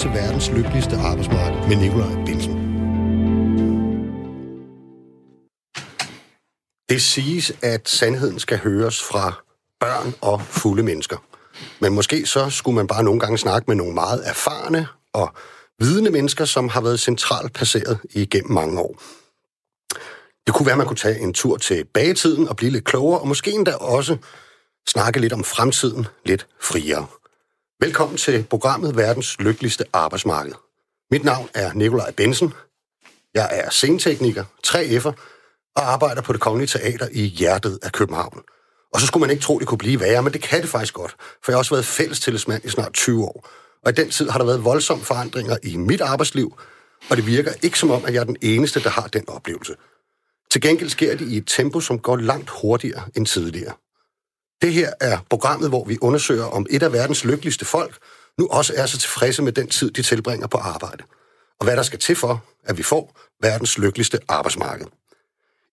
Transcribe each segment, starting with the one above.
til verdens lykkeligste arbejdsmarked med Nikolaj Bilsen. Det siges, at sandheden skal høres fra børn og fulde mennesker. Men måske så skulle man bare nogle gange snakke med nogle meget erfarne og vidende mennesker, som har været centralt placeret igennem mange år. Det kunne være, at man kunne tage en tur tilbage i tiden og blive lidt klogere, og måske endda også snakke lidt om fremtiden lidt friere. Velkommen til programmet Verdens Lykkeligste Arbejdsmarked. Mit navn er Nikolaj Bensen. Jeg er scenetekniker, 3F'er og arbejder på det Kongelige Teater i hjertet af København. Og så skulle man ikke tro, det kunne blive værre, men det kan det faktisk godt, for jeg har også været fællestillidsmand i snart 20 år. Og i den tid har der været voldsomme forandringer i mit arbejdsliv, og det virker ikke som om, at jeg er den eneste, der har den oplevelse. Til gengæld sker det i et tempo, som går langt hurtigere end tidligere. Det her er programmet, hvor vi undersøger, om et af verdens lykkeligste folk nu også er så tilfredse med den tid, de tilbringer på arbejde. Og hvad der skal til for, at vi får verdens lykkeligste arbejdsmarked.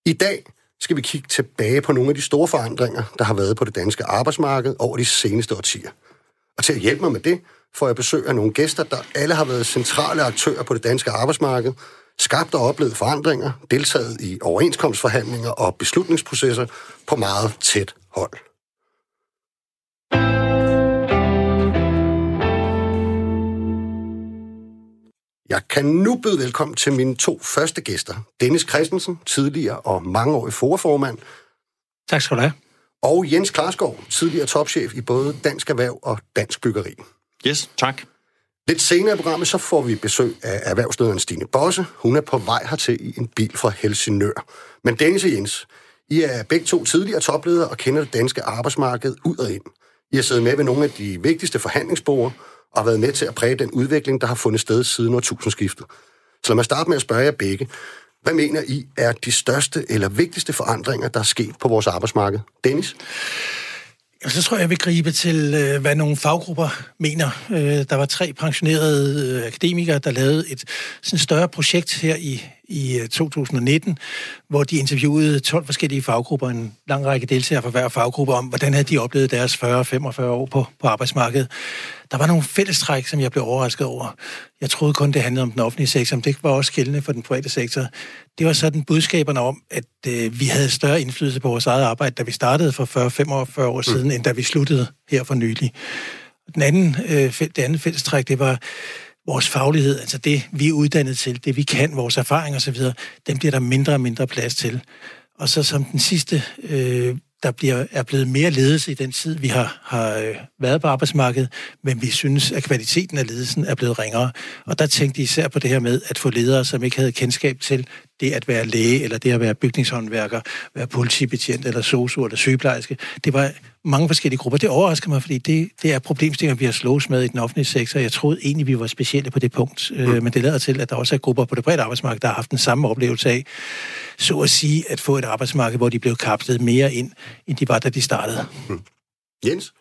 I dag skal vi kigge tilbage på nogle af de store forandringer, der har været på det danske arbejdsmarked over de seneste årtier. Og til at hjælpe mig med det, får jeg besøg af nogle gæster, der alle har været centrale aktører på det danske arbejdsmarked, skabt og oplevet forandringer, deltaget i overenskomstforhandlinger og beslutningsprocesser på meget tæt hold. Jeg kan nu byde velkommen til mine to første gæster. Dennis Christensen, tidligere og mangeårig forformand. Tak skal du have. Og Jens Klarskov, tidligere topchef i både Dansk Erhverv og Dansk Byggeri. Yes, tak. Lidt senere i programmet, så får vi besøg af erhvervslederen Stine Bosse. Hun er på vej hertil i en bil fra Helsingør. Men Dennis og Jens, I er begge to tidligere topledere og kender det danske arbejdsmarked ud og ind. I har siddet med ved nogle af de vigtigste forhandlingsborer og har været med til at præge den udvikling, der har fundet sted siden årtusindskiftet. Så lad mig starte med at spørge jer begge. Hvad mener I er de største eller vigtigste forandringer, der er sket på vores arbejdsmarked? Dennis? Jamen, så tror jeg, jeg vil gribe til, øh, hvad nogle faggrupper mener. Øh, der var tre pensionerede øh, akademikere, der lavede et sådan større projekt her i, i 2019, hvor de interviewede 12 forskellige faggrupper, en lang række deltagere fra hver faggruppe, om hvordan havde de oplevet deres 40-45 år på, på arbejdsmarkedet. Der var nogle fællestræk, som jeg blev overrasket over. Jeg troede kun, det handlede om den offentlige sektor, men det var også gældende for den private sektor. Det var sådan budskaberne om, at øh, vi havde større indflydelse på vores eget arbejde, da vi startede for 40-45 år siden, mm. end da vi sluttede her for nylig. Den anden, øh, det andet fællestræk, det var vores faglighed, altså det, vi er uddannet til, det vi kan, vores erfaring osv., dem bliver der mindre og mindre plads til. Og så som den sidste øh, der bliver, er blevet mere ledelse i den tid, vi har, har øh, været på arbejdsmarkedet, men vi synes, at kvaliteten af ledelsen er blevet ringere. Og der tænkte de især på det her med at få ledere, som ikke havde kendskab til det at være læge, eller det at være bygningshåndværker, være politibetjent, eller sosu, eller sygeplejerske. Det var mange forskellige grupper. Det overrasker mig, fordi det, det er problemstillinger, vi har slået med i den offentlige sektor. Jeg troede egentlig, vi var specielle på det punkt, øh, mm. men det lader til, at der også er grupper på det brede arbejdsmarked, der har haft den samme oplevelse af, så at sige, at få et arbejdsmarked, hvor de blev kapslet mere ind, end de var, da de startede. Mm. Jens?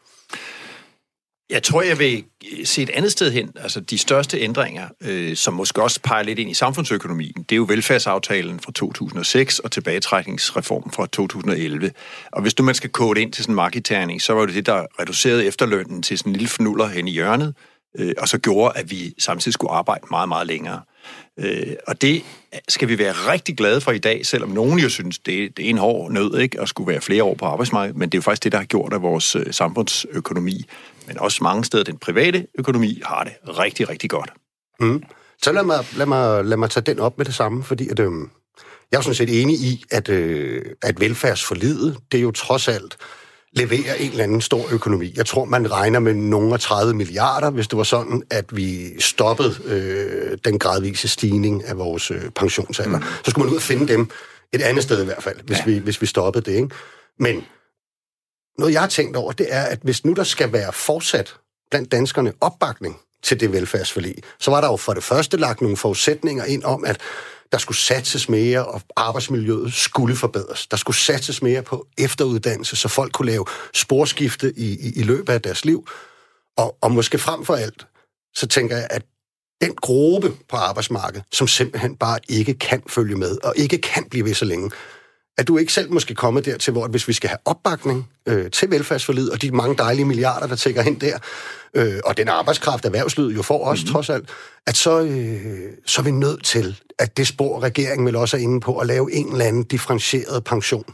Jeg tror, jeg vil se et andet sted hen. Altså, de største ændringer, øh, som måske også peger lidt ind i samfundsøkonomien, det er jo velfærdsaftalen fra 2006 og tilbagetrækningsreformen fra 2011. Og hvis du man skal kode ind til sådan en markedterning, så var det det, der reducerede efterlønnen til sådan en lille fnuller hen i hjørnet, øh, og så gjorde, at vi samtidig skulle arbejde meget, meget længere. Øh, og det skal vi være rigtig glade for i dag, selvom nogen jo synes, det, det er en hård nød ikke, at skulle være flere år på arbejdsmarkedet, men det er jo faktisk det, der har gjort, at vores øh, samfundsøkonomi, men også mange steder den private økonomi, har det rigtig, rigtig godt. Mm. Så lad mig, lad, mig, lad mig tage den op med det samme, fordi at, øh, jeg er sådan set enig i, at, øh, at velfærdsforlidet, det er jo trods alt levere en eller anden stor økonomi. Jeg tror, man regner med nogle af 30 milliarder, hvis det var sådan, at vi stoppede øh, den gradvise stigning af vores øh, pensionsalder. Mm. Så skulle man ud og finde dem et andet sted i hvert fald, hvis, ja. vi, hvis vi stoppede det. Ikke? Men noget, jeg har tænkt over, det er, at hvis nu der skal være fortsat blandt danskerne opbakning til det velfærdsforlig, så var der jo for det første lagt nogle forudsætninger ind om, at der skulle satses mere, og arbejdsmiljøet skulle forbedres. Der skulle satses mere på efteruddannelse, så folk kunne lave sporskifte i, i, i løbet af deres liv. Og, og måske frem for alt, så tænker jeg, at den gruppe på arbejdsmarkedet, som simpelthen bare ikke kan følge med, og ikke kan blive ved så længe, at du ikke selv måske komme dertil, hvor hvis vi skal have opbakning øh, til velfærdsforlid, og de mange dejlige milliarder, der tækker hen der, øh, og den arbejdskraft, erhvervslivet jo får også, mm-hmm. trods alt, at så, øh, så er vi nødt til, at det spor, regeringen vil også er inde på, at lave en eller anden differentieret pension.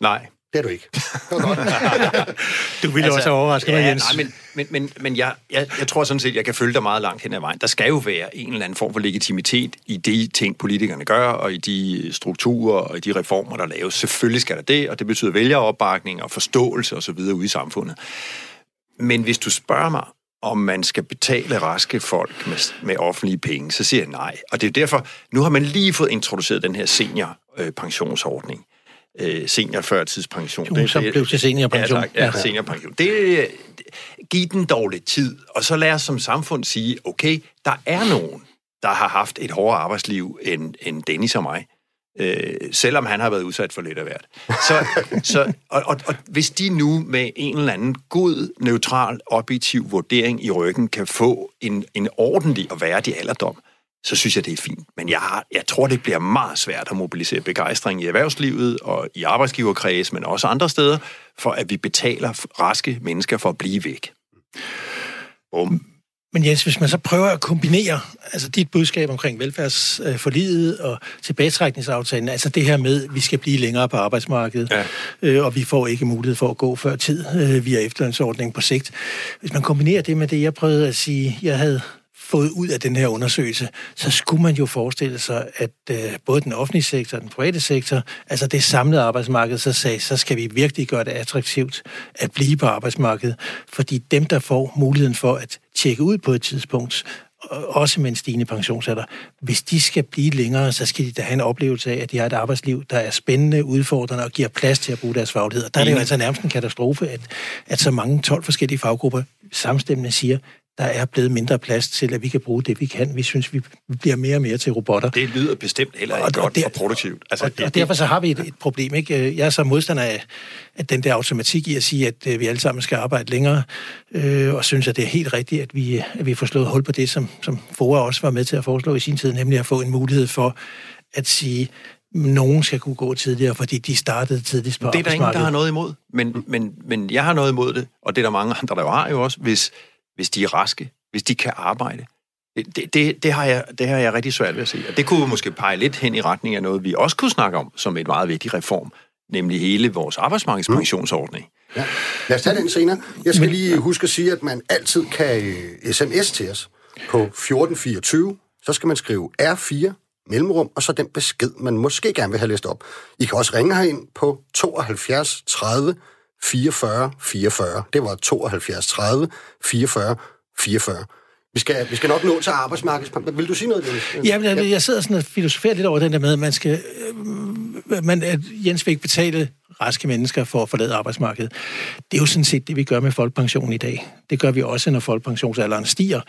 Nej. Det er du ikke. du ville altså, også overraske mig, ja, Jens. Nej, men, men, men, men jeg, jeg, jeg tror sådan set, jeg kan følge dig meget langt hen ad vejen. Der skal jo være en eller anden form for legitimitet i de ting, politikerne gør, og i de strukturer og i de reformer, der laves. Selvfølgelig skal der det, og det betyder vælgeropbakning og forståelse osv. ude i samfundet. Men hvis du spørger mig, om man skal betale raske folk med, med offentlige penge, så siger jeg nej. Og det er derfor, nu har man lige fået introduceret den her seniorpensionsordning. Øh, øh, seniorførtidspension. Jo, det, som det, blev til seniorpension. Ja, tak, ja, seniorpension. Det, det, giv den dog lidt tid, og så lad os som samfund sige, okay, der er nogen, der har haft et hårdere arbejdsliv end, end Dennis og mig. Øh, selvom han har været udsat for lidt af hvert. Så, så, og, og, og hvis de nu med en eller anden god, neutral, objektiv vurdering i ryggen kan få en, en ordentlig og værdig alderdom, så synes jeg, det er fint. Men jeg, har, jeg tror, det bliver meget svært at mobilisere begejstring i erhvervslivet og i arbejdsgiverkreds, men også andre steder, for at vi betaler raske mennesker for at blive væk. Bum. Men Jens, hvis man så prøver at kombinere altså dit budskab omkring velfærdsforliget og tilbagetrækningsaftalen, altså det her med, at vi skal blive længere på arbejdsmarkedet, ja. øh, og vi får ikke mulighed for at gå før tid øh, via efterlønsordningen på sigt. Hvis man kombinerer det med det, jeg prøvede at sige, jeg havde fået ud af den her undersøgelse, så skulle man jo forestille sig, at øh, både den offentlige sektor og den private sektor, altså det samlede arbejdsmarked, så sagde, så skal vi virkelig gøre det attraktivt at blive på arbejdsmarkedet, fordi dem, der får muligheden for at tjekke ud på et tidspunkt, også med en stigende pensionsalder, hvis de skal blive længere, så skal de da have en oplevelse af, at de har et arbejdsliv, der er spændende, udfordrende og giver plads til at bruge deres faglighed. Og der er det jo altså nærmest en katastrofe, at, at så mange 12 forskellige faggrupper samstemmende siger, der er blevet mindre plads til, at vi kan bruge det, vi kan. Vi synes, vi bliver mere og mere til robotter. Det lyder bestemt heller ikke og, godt og, der, og produktivt. Altså, og, det, og derfor så har vi et, et problem. Ikke? Jeg er så modstander af at den der automatik i at sige, at øh, vi alle sammen skal arbejde længere, øh, og synes, at det er helt rigtigt, at vi, at vi får slået hul på det, som, som FOA også var med til at foreslå i sin tid, nemlig at få en mulighed for at sige, nogen skal kunne gå tidligere, fordi de startede tidligst på Det er der ingen, der har noget imod, men, men, men jeg har noget imod det, og det er der mange andre, der har jo også, hvis hvis de er raske, hvis de kan arbejde. Det, det, det, har jeg, det har jeg rigtig svært ved at se. Og det kunne måske pege lidt hen i retning af noget, vi også kunne snakke om som et meget vigtigt reform, nemlig hele vores arbejdsmarkedspensionsordning. Ja. Lad os tage den senere. Jeg skal lige huske at sige, at man altid kan sms til os på 1424. Så skal man skrive R4 mellemrum, og så den besked, man måske gerne vil have læst op. I kan også ringe herind på 72 30 44 44. Det var 72 30 44 44. Vi skal, vi skal nok nå til arbejdsmarkedet. Vil du sige noget, Jens? Ja, men jeg, jeg sidder sådan og filosoferer lidt over den der med, at man skal... Øh, man, at Jens vil ikke betale raske mennesker for at forlade arbejdsmarkedet. Det er jo sådan set det, vi gør med folkepension i dag. Det gør vi også, når folkepensionsalderen stiger.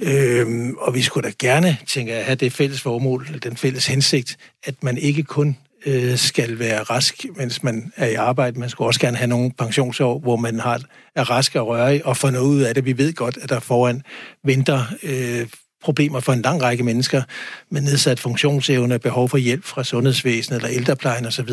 Øhm, og vi skulle da gerne, tænke at have det fælles formål, den fælles hensigt, at man ikke kun øh, skal være rask, mens man er i arbejde. Man skulle også gerne have nogle pensionsår, hvor man har, er rask og rørig og får noget ud af det. Vi ved godt, at der foran venter øh, problemer for en lang række mennesker med nedsat funktionsevne, behov for hjælp fra sundhedsvæsenet eller ældreplejen osv.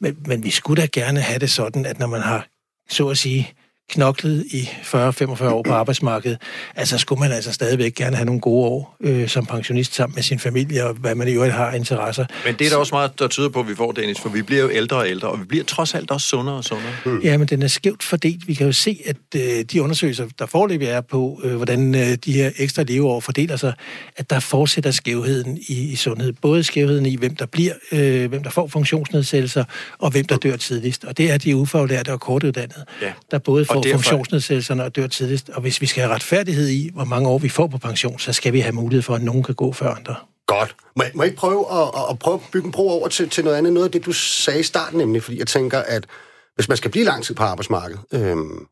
Men, men vi skulle da gerne have det sådan, at når man har, så at sige, knoklet i 40-45 år på arbejdsmarkedet, altså skulle man altså stadigvæk gerne have nogle gode år øh, som pensionist sammen med sin familie, og hvad man i øvrigt har interesser. Men det er der også meget, der tyder på, at vi får, Dennis, for vi bliver jo ældre og ældre, og vi bliver trods alt også sundere og sundere. Mm. Ja, men den er skævt fordelt. Vi kan jo se, at øh, de undersøgelser, der foreløbig er på, øh, hvordan øh, de her ekstra leveår fordeler sig, at der fortsætter skævheden i, i sundhed. Både skævheden i, hvem der bliver, øh, hvem der får funktionsnedsættelser, og hvem der dør tidligst. Og det er de ufaglærte og kortuddannede, ja. der både får får funktionsnedsættelserne og dør tidligst. Og hvis vi skal have retfærdighed i, hvor mange år vi får på pension, så skal vi have mulighed for, at nogen kan gå før andre. Godt. Må jeg, må jeg ikke prøve at, at, prøve at bygge en bro over til, til noget andet? Noget af det, du sagde i starten nemlig, fordi jeg tænker, at hvis man skal blive lang tid på arbejdsmarkedet, øhm,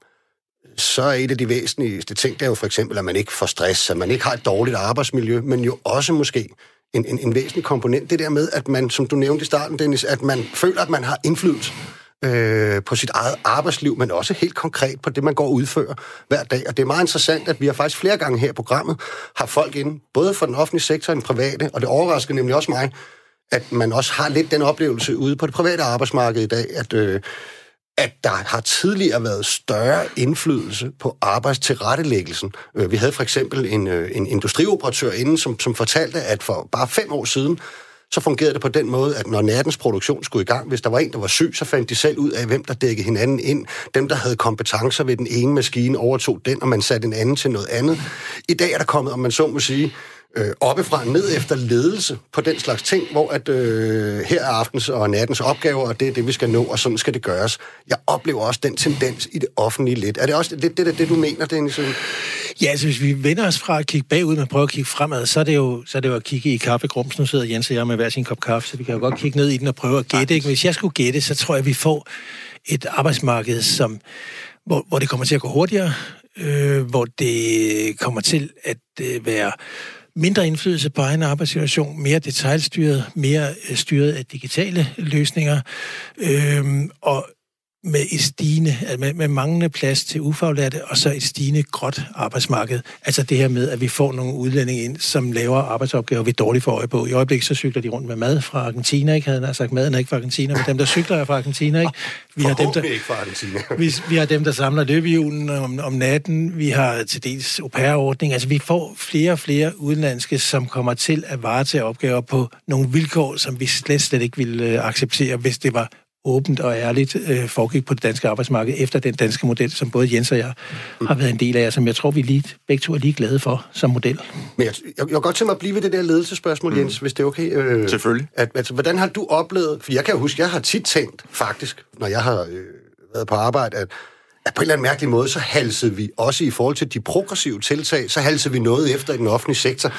så er et af de væsentligste ting, det er jo for eksempel, at man ikke får stress, at man ikke har et dårligt arbejdsmiljø, men jo også måske en, en, en væsentlig komponent, det der med, at man, som du nævnte i starten, Dennis, at man føler, at man har indflydelse øh, på sit eget arbejdsliv, men også helt konkret på det, man går og udfører hver dag. Og det er meget interessant, at vi har faktisk flere gange her i programmet har folk inde, både fra den offentlige sektor og den private, og det overrasker nemlig også mig, at man også har lidt den oplevelse ude på det private arbejdsmarked i dag, at, øh, at der har tidligere været større indflydelse på arbejdstilrettelæggelsen. Øh, vi havde for eksempel en, øh, en industrioperatør inden, som, som fortalte, at for bare fem år siden, så fungerede det på den måde, at når nattens produktion skulle i gang, hvis der var en, der var syg, så fandt de selv ud af, hvem der dækkede hinanden ind. Dem, der havde kompetencer ved den ene maskine, overtog den, og man satte en anden til noget andet. I dag er der kommet, om man så må sige, øh, oppefra ned efter ledelse på den slags ting, hvor at øh, her er aftens og nattens opgaver, og det er det, vi skal nå, og sådan skal det gøres. Jeg oplever også den tendens i det offentlige lidt. Er det også det, det, det, det du mener, Dennis? Ja, altså hvis vi vender os fra at kigge bagud, men prøver at kigge fremad, så er det jo, så er det jo at kigge i kaffegrumsen. Nu sidder Jens og jeg med hver sin kop kaffe, så vi kan jo godt kigge ned i den og prøve at gætte. Ikke? Hvis jeg skulle gætte, så tror jeg, vi får et arbejdsmarked, som, hvor, hvor det kommer til at gå hurtigere, øh, hvor det kommer til at øh, være mindre indflydelse på egen arbejdssituation, mere detaljstyret, mere øh, styret af digitale løsninger, øh, og med et stigende, med, med manglende plads til ufaglærte, og så et stigende gråt arbejdsmarked. Altså det her med, at vi får nogle udlændinge ind, som laver arbejdsopgaver, vi dårligt får øje på. I øjeblikket så cykler de rundt med mad fra Argentina, ikke? Havde han sagt, maden er ikke fra Argentina, men dem, der cykler er fra Argentina, ikke? Vi har dem, der, ikke fra Argentina. vi, vi har dem, der samler løbehjulen om, om natten. Vi har til dels au pair-ordning. Altså vi får flere og flere udenlandske, som kommer til at varetage opgaver på nogle vilkår, som vi slet, slet ikke ville øh, acceptere, hvis det var åbent og ærligt øh, foregik på det danske arbejdsmarked efter den danske model, som både Jens og jeg har været en del af, og som jeg tror, vi lige, begge to er lige glade for som model. Men jeg, jeg, jeg godt tænke mig at blive ved det der ledelsespørgsmål, mm. Jens, hvis det er okay. Øh, Selvfølgelig. At, altså, hvordan har du oplevet, for jeg kan huske, jeg har tit tænkt faktisk, når jeg har øh, været på arbejde, at at på en eller anden mærkelig måde, så halsede vi også i forhold til de progressive tiltag, så halsede vi noget efter i den offentlige sektor,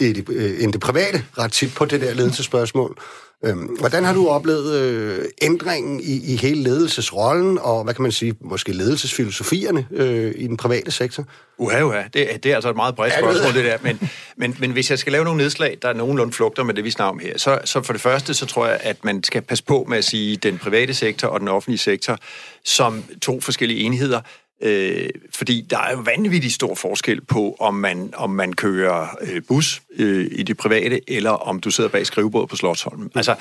i det, øh, end det private ret tit på det der ledelsespørgsmål. Øhm, hvordan har du oplevet øh, ændringen i, i hele ledelsesrollen, og hvad kan man sige, måske ledelsesfilosofierne øh, i den private sektor? Uha, uha. Det, det er altså et meget bredt spørgsmål, det der. Men, men, men hvis jeg skal lave nogle nedslag, der er nogenlunde flugter med det, vi snakker om her, så, så for det første, så tror jeg, at man skal passe på med at sige den private sektor og den offentlige sektor som to forskellige enheder. Øh, fordi der er jo vanvittig stor forskel på, om man, om man kører øh, bus øh, i det private, eller om du sidder bag skrivebordet på Slottsholmen. Altså,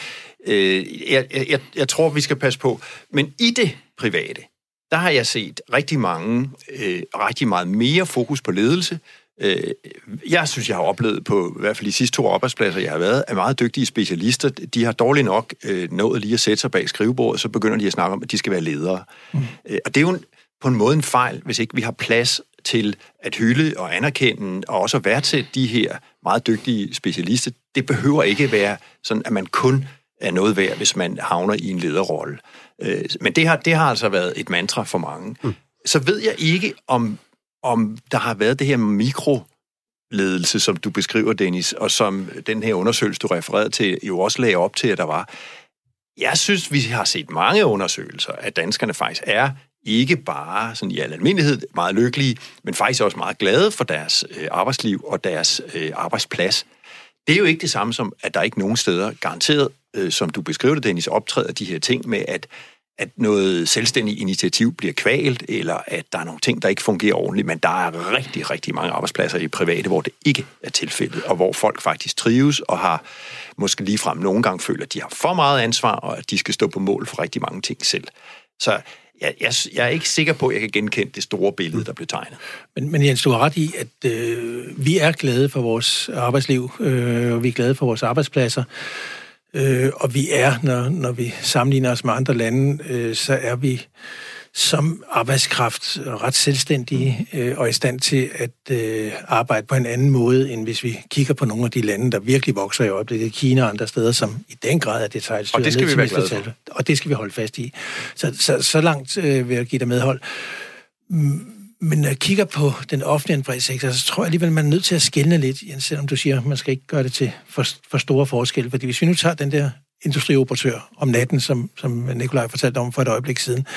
øh, jeg, jeg, jeg tror, vi skal passe på. Men i det private, der har jeg set rigtig mange, øh, rigtig meget mere fokus på ledelse. Øh, jeg synes, jeg har oplevet på i hvert fald de sidste to arbejdspladser, jeg har været, at meget dygtige specialister, de har dårligt nok øh, nået lige at sætte sig bag skrivebordet, så begynder de at snakke om, at de skal være ledere. Mm. Øh, og det er jo en, på en måde en fejl, hvis ikke vi har plads til at hylde og anerkende og også værdsætte de her meget dygtige specialister. Det behøver ikke være sådan, at man kun er noget værd, hvis man havner i en lederrolle. Øh, men det har, det har altså været et mantra for mange. Mm. Så ved jeg ikke, om, om der har været det her mikro ledelse, som du beskriver, Dennis, og som den her undersøgelse, du refererede til, jo også lagde op til, at der var. Jeg synes, vi har set mange undersøgelser, at danskerne faktisk er ikke bare sådan i al almindelighed meget lykkelige, men faktisk også meget glade for deres øh, arbejdsliv og deres øh, arbejdsplads. Det er jo ikke det samme som, at der ikke nogen steder garanteret, øh, som du beskriver det, Dennis, optræder de her ting med, at, at noget selvstændigt initiativ bliver kvalt, eller at der er nogle ting, der ikke fungerer ordentligt, men der er rigtig, rigtig mange arbejdspladser i private, hvor det ikke er tilfældet, og hvor folk faktisk trives og har måske ligefrem nogle gange føler, at de har for meget ansvar, og at de skal stå på mål for rigtig mange ting selv. Så jeg, jeg, jeg er ikke sikker på, at jeg kan genkende det store billede, der blev tegnet. Men, men Jens, du har ret i, at øh, vi er glade for vores arbejdsliv, øh, og vi er glade for vores arbejdspladser. Øh, og vi er, når, når vi sammenligner os med andre lande, øh, så er vi som arbejdskraft ret selvstændige øh, og i stand til at øh, arbejde på en anden måde, end hvis vi kigger på nogle af de lande, der virkelig vokser i øjeblikket, Kina og andre steder, som i den grad er detaljstyret. Og det skal vi være glade for. Og det skal vi holde fast i. Så, så, så langt øh, vil jeg give dig medhold. Men når jeg kigger på den offentlige sektor, så tror jeg alligevel, man er nødt til at skælne lidt, Jens, selvom du siger, at man skal ikke gøre det til for, for store forskelle. Fordi hvis vi nu tager den der industrioperatør om natten, som, som Nikolaj fortalte om for et øjeblik siden,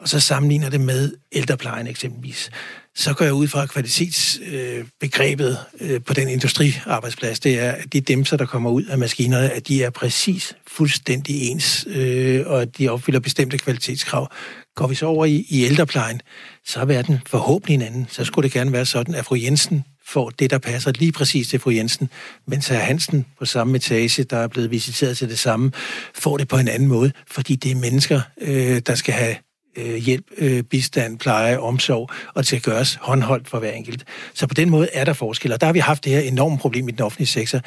og så sammenligner det med ældreplejen eksempelvis, så går jeg ud fra, at kvalitetsbegrebet øh, på den industriarbejdsplads, det er, at de demser, der kommer ud af maskinerne, at de er præcis fuldstændig ens, øh, og at de opfylder bestemte kvalitetskrav. Går vi så over i, i ældreplejen, så er verden forhåbentlig en anden. Så skulle det gerne være sådan, at fru Jensen får det, der passer lige præcis til fru Jensen, mens herr Hansen på samme etage, der er blevet visiteret til det samme, får det på en anden måde, fordi det er mennesker, øh, der skal have øh, hjælp, øh, bistand, pleje, omsorg, og det skal gøres håndholdt for hver enkelt. Så på den måde er der forskel, og der har vi haft det her enorme problem i den offentlige sektor.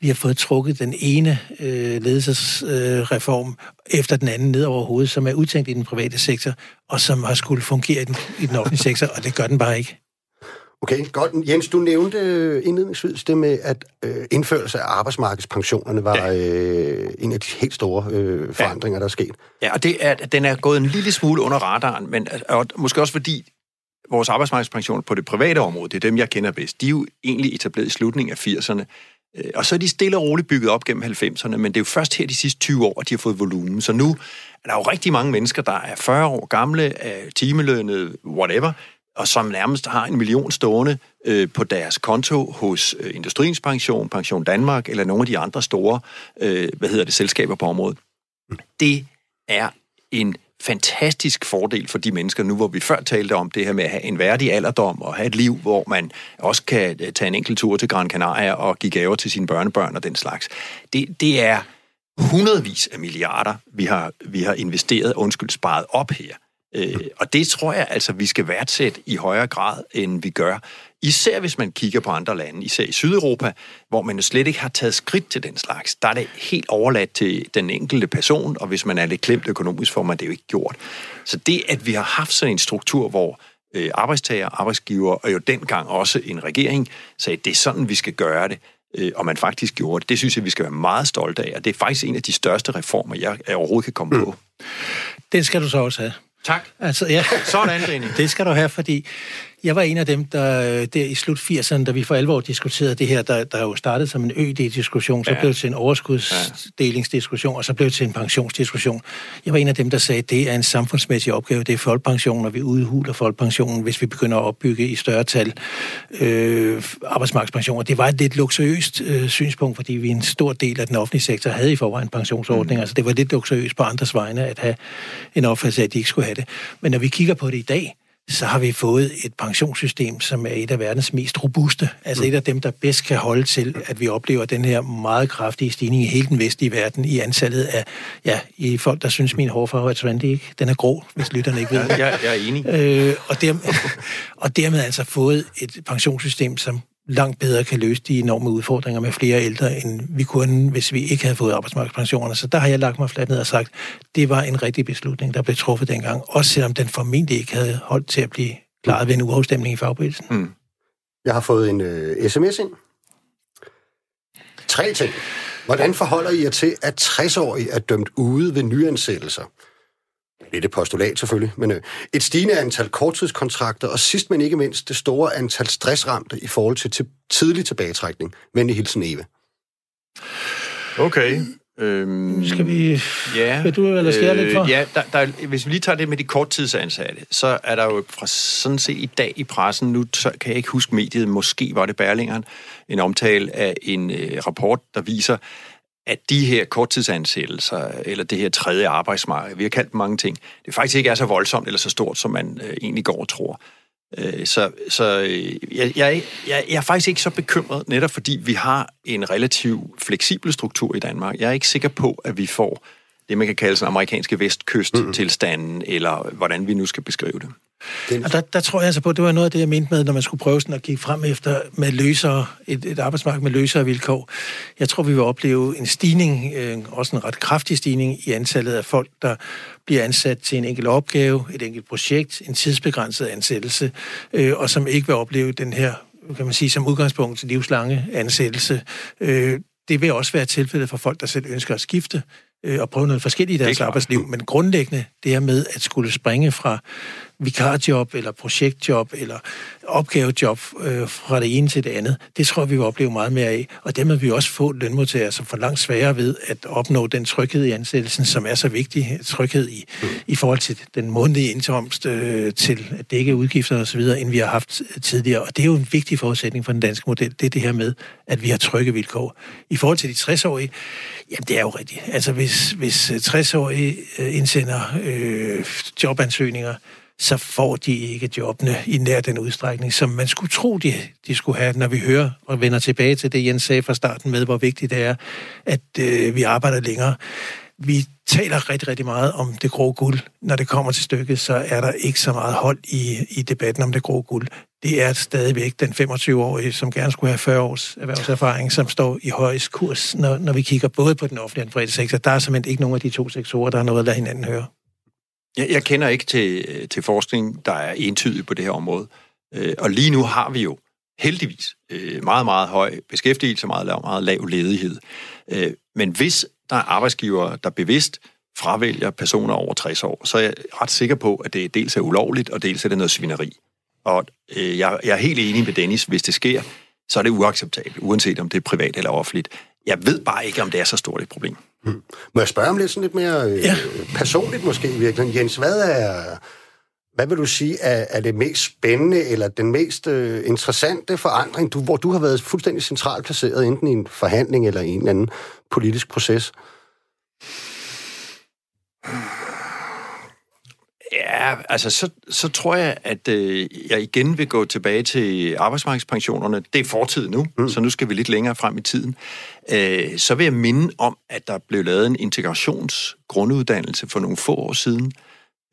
Vi har fået trukket den ene øh, ledelsesreform øh, efter den anden ned over hovedet, som er udtænkt i den private sektor, og som har skulle fungere i den, i den offentlige sektor, og det gør den bare ikke. Okay, godt. Jens, du nævnte indledningsvis det med, at øh, indførelse af arbejdsmarkedspensionerne var ja. øh, en af de helt store øh, forandringer, ja. der er sket. Ja, og det er, den er gået en lille smule under radaren, men og måske også fordi vores arbejdsmarkedspensioner på det private område, det er dem, jeg kender bedst, de er jo egentlig etableret i slutningen af 80'erne. Øh, og så er de stille og roligt bygget op gennem 90'erne, men det er jo først her de sidste 20 år, at de har fået volumen. Så nu er der jo rigtig mange mennesker, der er 40 år gamle, timelønnet, whatever, og som nærmest har en million stående øh, på deres konto hos øh, Industriens Pension, Pension Danmark eller nogle af de andre store øh, hvad hedder det, selskaber på området. Det er en fantastisk fordel for de mennesker, nu hvor vi før talte om det her med at have en værdig alderdom og have et liv, hvor man også kan øh, tage en enkelt tur til Gran Canaria og give gaver til sine børnebørn og den slags. Det, det er hundredvis af milliarder, vi har, vi har investeret, undskyld, sparet op her. Øh, og det tror jeg altså, vi skal værdsætte i højere grad, end vi gør. Især hvis man kigger på andre lande, især i Sydeuropa, hvor man jo slet ikke har taget skridt til den slags. Der er det helt overladt til den enkelte person, og hvis man er lidt klemt økonomisk, får man det jo ikke gjort. Så det, at vi har haft sådan en struktur, hvor øh, arbejdstager, arbejdsgiver og jo dengang også en regering sagde, at det er sådan, vi skal gøre det, øh, og man faktisk gjorde det. Det synes jeg, vi skal være meget stolte af, og det er faktisk en af de største reformer, jeg overhovedet kan komme mm. på. Den skal du så også have. Tak. Altså, ja. Sådan, René. Det skal du have, fordi jeg var en af dem, der der i slut 80'erne, da vi for alvor diskuterede det her, der, der jo startede som en ØD-diskussion, så ja. blev det til en overskudsdelingsdiskussion, og så blev det til en pensionsdiskussion. Jeg var en af dem, der sagde, at det er en samfundsmæssig opgave, det er folkepensionen, og vi udhuler folkepensionen, hvis vi begynder at opbygge i større tal øh, arbejdsmarkedspensioner. Det var et lidt luksuriøst øh, synspunkt, fordi vi en stor del af den offentlige sektor havde i forvejen pensionsordninger, mm. altså det var lidt luksuriøst på andres vegne at have en opfattelse af, at de ikke skulle have det. Men når vi kigger på det i dag, så har vi fået et pensionssystem, som er et af verdens mest robuste. Altså mm. et af dem, der bedst kan holde til, at vi oplever den her meget kraftige stigning i hele den vestlige verden i antallet af, ja, i folk, der synes, min hårfarve er trendy, ikke? Den er grå, hvis lytterne ikke ved det. Ja, jeg, jeg er enig. Øh, og, dermed, og dermed altså fået et pensionssystem, som langt bedre kan løse de enorme udfordringer med flere ældre, end vi kunne, hvis vi ikke havde fået arbejdsmarkedspensionerne. Så der har jeg lagt mig fladt ned og sagt, det var en rigtig beslutning, der blev truffet dengang, også selvom den formentlig ikke havde holdt til at blive klaret ved en uafstemning i fagbevægelsen. Mm. Jeg har fået en øh, uh, sms ind. Tre ting. Hvordan forholder I jer til, at 60-årige er dømt ude ved nyansættelser? Det er det postulat selvfølgelig, men øh, et stigende antal korttidskontrakter, og sidst men ikke mindst det store antal stressramte i forhold til, til tidlig tilbagetrækning. Venlig hilsen, Eva. Okay. Øhm, skal vi... Ja. Vil du eller skal jeg lidt for? Øh, ja, der, der, hvis vi lige tager det med de korttidsansatte, så er der jo fra sådan set i dag i pressen, nu så kan jeg ikke huske mediet, måske var det Berlingeren, en omtale af en øh, rapport, der viser, at de her korttidsansættelser, eller det her tredje arbejdsmarked, vi har kaldt mange ting, det faktisk ikke er så voldsomt eller så stort, som man øh, egentlig går og tror. Øh, så så øh, jeg, jeg, jeg, jeg er faktisk ikke så bekymret, netop fordi vi har en relativt fleksibel struktur i Danmark. Jeg er ikke sikker på, at vi får det, man kan kalde sådan amerikanske vestkysttilstanden, mm. eller hvordan vi nu skal beskrive det. Og der, der tror jeg altså på, at det var noget af det, jeg mente med, når man skulle prøve sådan at kigge frem efter med løsere, et, et arbejdsmarked med løsere vilkår. Jeg tror, vi vil opleve en stigning, øh, også en ret kraftig stigning i antallet af folk, der bliver ansat til en enkelt opgave, et enkelt projekt, en tidsbegrænset ansættelse, øh, og som ikke vil opleve den her, kan man sige, som udgangspunkt til livslange ansættelse. Øh, det vil også være tilfældet for folk, der selv ønsker at skifte øh, og prøve noget forskelligt i deres arbejdsliv. Men grundlæggende, det her med at skulle springe fra vikarjob, eller projektjob, eller opgavejob øh, fra det ene til det andet. Det tror jeg, vi vil opleve meget mere af. Og dermed vil vi også få lønmodtagere, som får langt sværere ved at opnå den tryghed i ansættelsen, som er så vigtig. Tryghed i, mm. i forhold til den månedlige indkomst øh, til at dække udgifter osv., end vi har haft tidligere. Og det er jo en vigtig forudsætning for den danske model. Det er det her med, at vi har trygge vilkår. I forhold til de 60-årige, jamen det er jo rigtigt. Altså hvis, hvis øh, 60-årige øh, indsender øh, jobansøgninger, så får de ikke jobbene i nær den udstrækning, som man skulle tro, de, de skulle have, når vi hører og vender tilbage til det, Jens sagde fra starten med, hvor vigtigt det er, at øh, vi arbejder længere. Vi taler rigtig, rigtig meget om det grå guld. Når det kommer til stykket, så er der ikke så meget hold i, i debatten om det grå guld. Det er stadigvæk den 25-årige, som gerne skulle have 40 års erhvervserfaring, som står i højst kurs, når, når vi kigger både på den offentlige og den private sektor. Der er simpelthen ikke nogen af de to sektorer, der har noget at lade hinanden høre. Jeg, jeg kender ikke til, øh, til forskning, der er entydig på det her område. Øh, og lige nu har vi jo heldigvis øh, meget, meget høj beskæftigelse, meget lav, meget lav ledighed. Øh, men hvis der er arbejdsgivere, der bevidst fravælger personer over 60 år, så er jeg ret sikker på, at det dels er ulovligt, og dels er det noget svineri. Og øh, jeg, jeg er helt enig med Dennis, hvis det sker, så er det uacceptabelt, uanset om det er privat eller offentligt. Jeg ved bare ikke, om det er så stort et problem. Hmm. Må jeg spørge om lidt sådan lidt mere øh, ja. personligt måske i virkeligheden? Jens, hvad er, hvad vil du sige er, er det mest spændende eller den mest øh, interessante forandring, du, hvor du har været fuldstændig centralt placeret, enten i en forhandling eller i en eller anden politisk proces? Ja, altså så, så tror jeg, at øh, jeg igen vil gå tilbage til arbejdsmarkedspensionerne. Det er fortid nu, mm. så nu skal vi lidt længere frem i tiden. Øh, så vil jeg minde om, at der blev lavet en integrationsgrunduddannelse for nogle få år siden,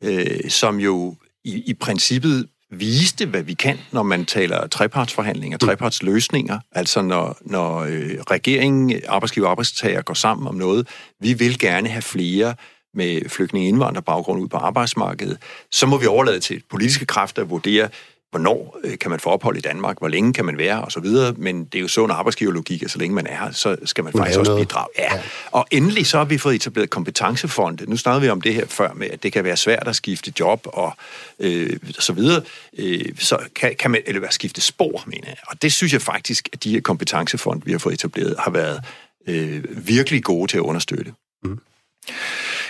øh, som jo i, i princippet viste, hvad vi kan, når man taler trepartsforhandlinger, mm. trepartsløsninger, altså når, når øh, regeringen, arbejdsgiver og arbejdstager går sammen om noget. Vi vil gerne have flere med flygtninge indvandrerbaggrund ud på arbejdsmarkedet, så må vi overlade til politiske kræfter at vurdere, hvornår øh, kan man få ophold i Danmark, hvor længe kan man være, og så videre. Men det er jo sund arbejdsgiverlogik, at så længe man er her, så skal man faktisk også bidrage. Ja. ja. Og endelig så har vi fået etableret kompetencefonde. Nu snakkede vi om det her før med, at det kan være svært at skifte job og øh, så videre. Øh, så kan, kan man, eller være skifte spor, mener jeg. Og det synes jeg faktisk, at de her kompetencefonde, vi har fået etableret, har været øh, virkelig gode til at understøtte. Mm.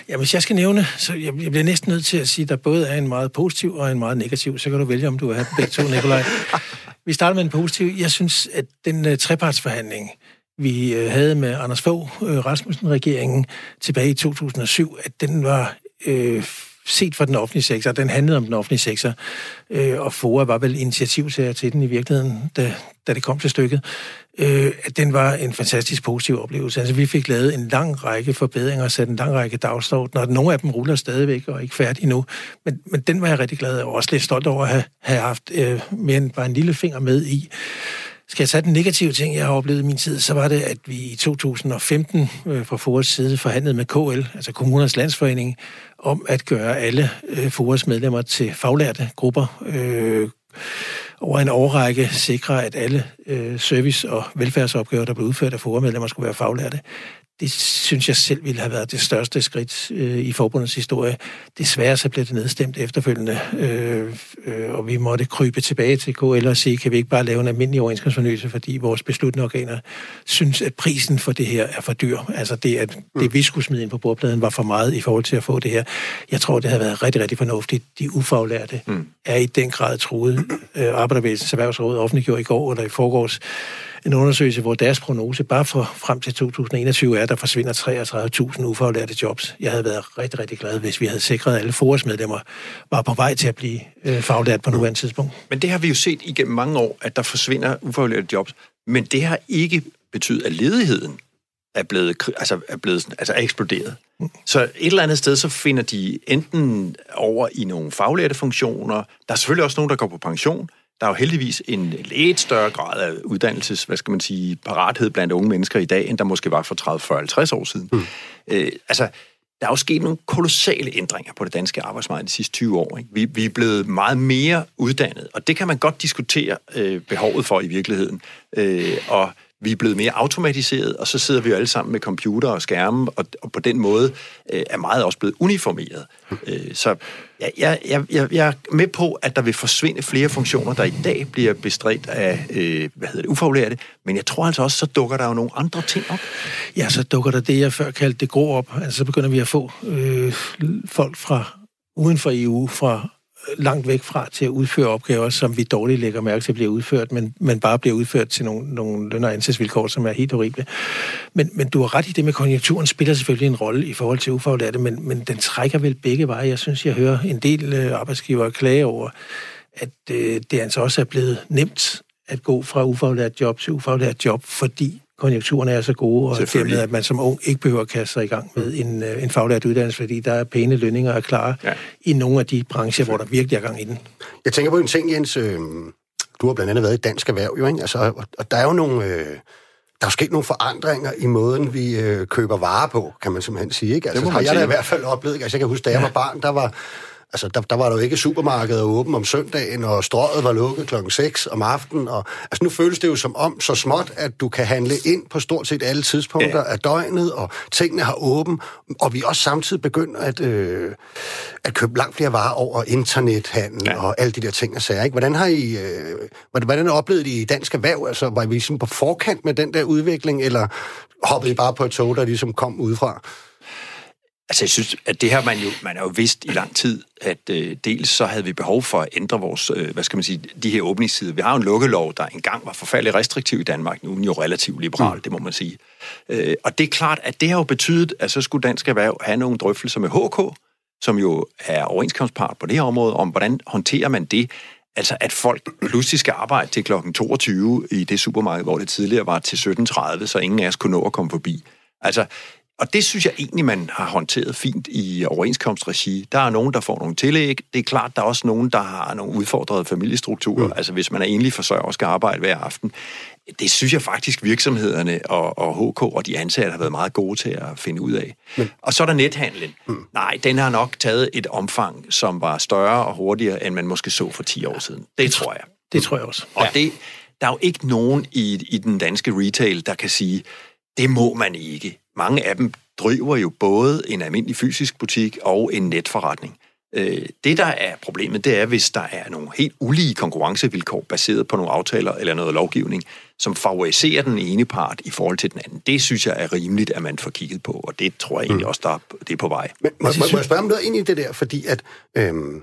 Ja, hvis jeg skal nævne, så jeg, jeg bliver næsten nødt til at sige, at der både er en meget positiv og en meget negativ. Så kan du vælge, om du vil have begge to, Nikolaj. Vi starter med en positiv. Jeg synes, at den uh, trepartsforhandling, vi uh, havde med Anders Fogh, uh, Rasmussen-regeringen, tilbage i 2007, at den var... Uh, set for den offentlige sektor. Den handlede om den offentlige sektor, øh, og FOA var vel initiativtager til den i virkeligheden, da, da det kom til stykket. Øh, den var en fantastisk positiv oplevelse. Altså, vi fik lavet en lang række forbedringer sat en lang række dagsordner. Nogle af dem ruller stadigvæk og er ikke færdige nu. Men, men den var jeg rigtig glad og også lidt stolt over at have, have haft øh, mere end bare en lille finger med i. Skal jeg tage den negative ting, jeg har oplevet i min tid, så var det, at vi i 2015 øh, fra FORES side forhandlede med KL, altså Kommunernes Landsforening, om at gøre alle øh, FORES medlemmer til faglærte grupper. Øh, over en årrække sikre, at alle øh, service- og velfærdsopgaver, der blev udført af forumedlemmer, skulle være faglærte det synes jeg selv ville have været det største skridt øh, i forbundets historie. Desværre så blev det nedstemt efterfølgende, øh, øh, og vi måtte krybe tilbage til KL og sige, kan vi ikke bare lave en almindelig overenskomstfornyelse, fordi vores besluttende organer synes, at prisen for det her er for dyr. Altså det, at det vi skulle smide ind på bordpladen, var for meget i forhold til at få det her. Jeg tror, det havde været rigtig, rigtig fornuftigt. De ufaglærte mm. er i den grad truet. Øh, Arbejdervæsens Erhvervsråd offentliggjorde i går eller i forgårs en undersøgelse, hvor deres prognose bare for frem til 2021 er, at der forsvinder 33.000 ufaglærte jobs. Jeg havde været rigtig, rigtig glad, hvis vi havde sikret, at alle forårsmedlemmer var på vej til at blive øh, faglært på nuværende tidspunkt. Men det har vi jo set igennem mange år, at der forsvinder ufaglærte jobs. Men det har ikke betydet, at ledigheden er blevet, altså er blevet altså er eksploderet. Mm. Så et eller andet sted, så finder de enten over i nogle faglærte funktioner. Der er selvfølgelig også nogen, der går på pension, der er jo heldigvis en lidt større grad af uddannelses, hvad skal man sige, parathed blandt unge mennesker i dag, end der måske var for 30, 40, 50 år siden. Mm. Øh, altså, der er jo sket nogle kolossale ændringer på det danske arbejdsmarked de sidste 20 år. Ikke? Vi, vi er blevet meget mere uddannet, og det kan man godt diskutere øh, behovet for i virkeligheden. Øh, og vi er blevet mere automatiseret, og så sidder vi jo alle sammen med computer og skærme, og, og på den måde øh, er meget også blevet uniformeret. Øh, så jeg, jeg, jeg, jeg er med på, at der vil forsvinde flere funktioner, der i dag bliver bestræbt af øh, hvad hedder det, ufaglærte, men jeg tror altså også, så dukker der jo nogle andre ting op. Ja, så dukker der det, jeg før kaldte det grå op. Altså, så begynder vi at få øh, folk fra uden for EU, fra langt væk fra til at udføre opgaver, som vi dårligt lægger mærke til bliver udført, men, men bare bliver udført til nogle, nogle løn- og ansætsvilkår, som er helt horrible. Men, men du har ret i det med konjunkturen, spiller selvfølgelig en rolle i forhold til ufaglærte, men, men den trækker vel begge veje. Jeg synes, jeg hører en del øh, arbejdsgivere klage over, at øh, det altså også er blevet nemt at gå fra ufaglært job til ufaglært job, fordi konjunkturerne er så gode, og dermed, at man som ung ikke behøver at kaste sig i gang med en, øh, en faglært uddannelse, fordi der er pæne lønninger og klare ja. i nogle af de brancher, hvor der virkelig er gang i den. Jeg tænker på en ting, Jens. Øh, du har blandt andet været i Dansk Erhverv, jo, ikke? Altså, og der er jo nogle... Øh, der er sket nogle forandringer i måden, vi øh, køber varer på, kan man simpelthen sige. Ikke? Altså, det har jeg da i hvert fald oplevet. Altså, jeg kan huske, da jeg ja. var barn, der var Altså, der, der var der jo ikke supermarkedet åben om søndagen, og strøget var lukket klokken 6 om aftenen. Og, altså, nu føles det jo som om så småt, at du kan handle ind på stort set alle tidspunkter ja. af døgnet, og tingene har åben, og vi også samtidig begynder at, øh, at købe langt flere varer over internethandel ja. og alle de der ting og sager. Ikke? Hvordan har I, øh, hvordan oplevet I i dansk erhverv? Altså, var I ligesom på forkant med den der udvikling, eller hoppede I bare på et tog, der ligesom kom udefra? Altså, jeg synes, at det her, man jo, man har jo vidst i lang tid, at øh, dels så havde vi behov for at ændre vores, øh, hvad skal man sige, de her åbningstider. Vi har jo en lukkelov, der engang var forfærdeligt restriktiv i Danmark, nu er den jo relativt liberal, mm. det må man sige. Øh, og det er klart, at det har jo betydet, at så skulle Dansk Erhverv have nogle drøftelser med HK, som jo er overenskomstpart på det her område, om hvordan håndterer man det, Altså, at folk pludselig skal arbejde til klokken 22 i det supermarked, hvor det tidligere var til 17.30, så ingen af os kunne nå at komme forbi. Altså, og det synes jeg egentlig, man har håndteret fint i overenskomstregi. Der er nogen, der får nogle tillæg. Det er klart, der er også nogen, der har nogle udfordrede familiestrukturer. Mm. Altså hvis man er enlig forsørger og skal arbejde hver aften. Det synes jeg faktisk virksomhederne og, og HK og de ansatte har været meget gode til at finde ud af. Mm. Og så er der nethandlen. Mm. Nej, den har nok taget et omfang, som var større og hurtigere, end man måske så for 10 år siden. Det tror jeg. Det tror jeg også. Og ja. det, der er jo ikke nogen i, i den danske retail, der kan sige, det må man ikke. Mange af dem driver jo både en almindelig fysisk butik og en netforretning. Øh, det, der er problemet, det er, hvis der er nogle helt ulige konkurrencevilkår baseret på nogle aftaler eller noget lovgivning, som favoriserer den ene part i forhold til den anden. Det synes jeg er rimeligt, at man får kigget på, og det tror jeg egentlig mm. også, der er, det er på vej. Men må, må, må jeg spørge om noget ind i det der, fordi at øhm,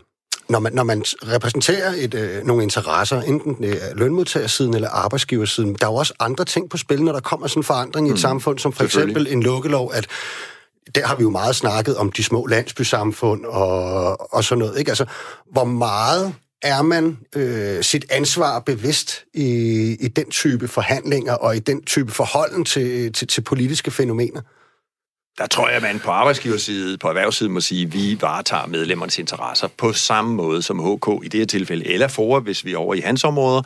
når man, når man repræsenterer et, øh, nogle interesser, enten er lønmodtagersiden eller arbejdsgiversiden, der er jo også andre ting på spil, når der kommer sådan en forandring i et mm. samfund, som for eksempel en lukkelov, at der har vi jo meget snakket om de små landsbysamfund og, og sådan noget. Ikke? Altså, hvor meget er man øh, sit ansvar bevidst i, i den type forhandlinger og i den type forholden til, til, til politiske fænomener? Der tror jeg, at man på arbejdsgiverside, på erhvervssiden må sige, at vi varetager medlemmernes interesser på samme måde som HK i det her tilfælde, eller FOA, hvis vi er over i hans områder,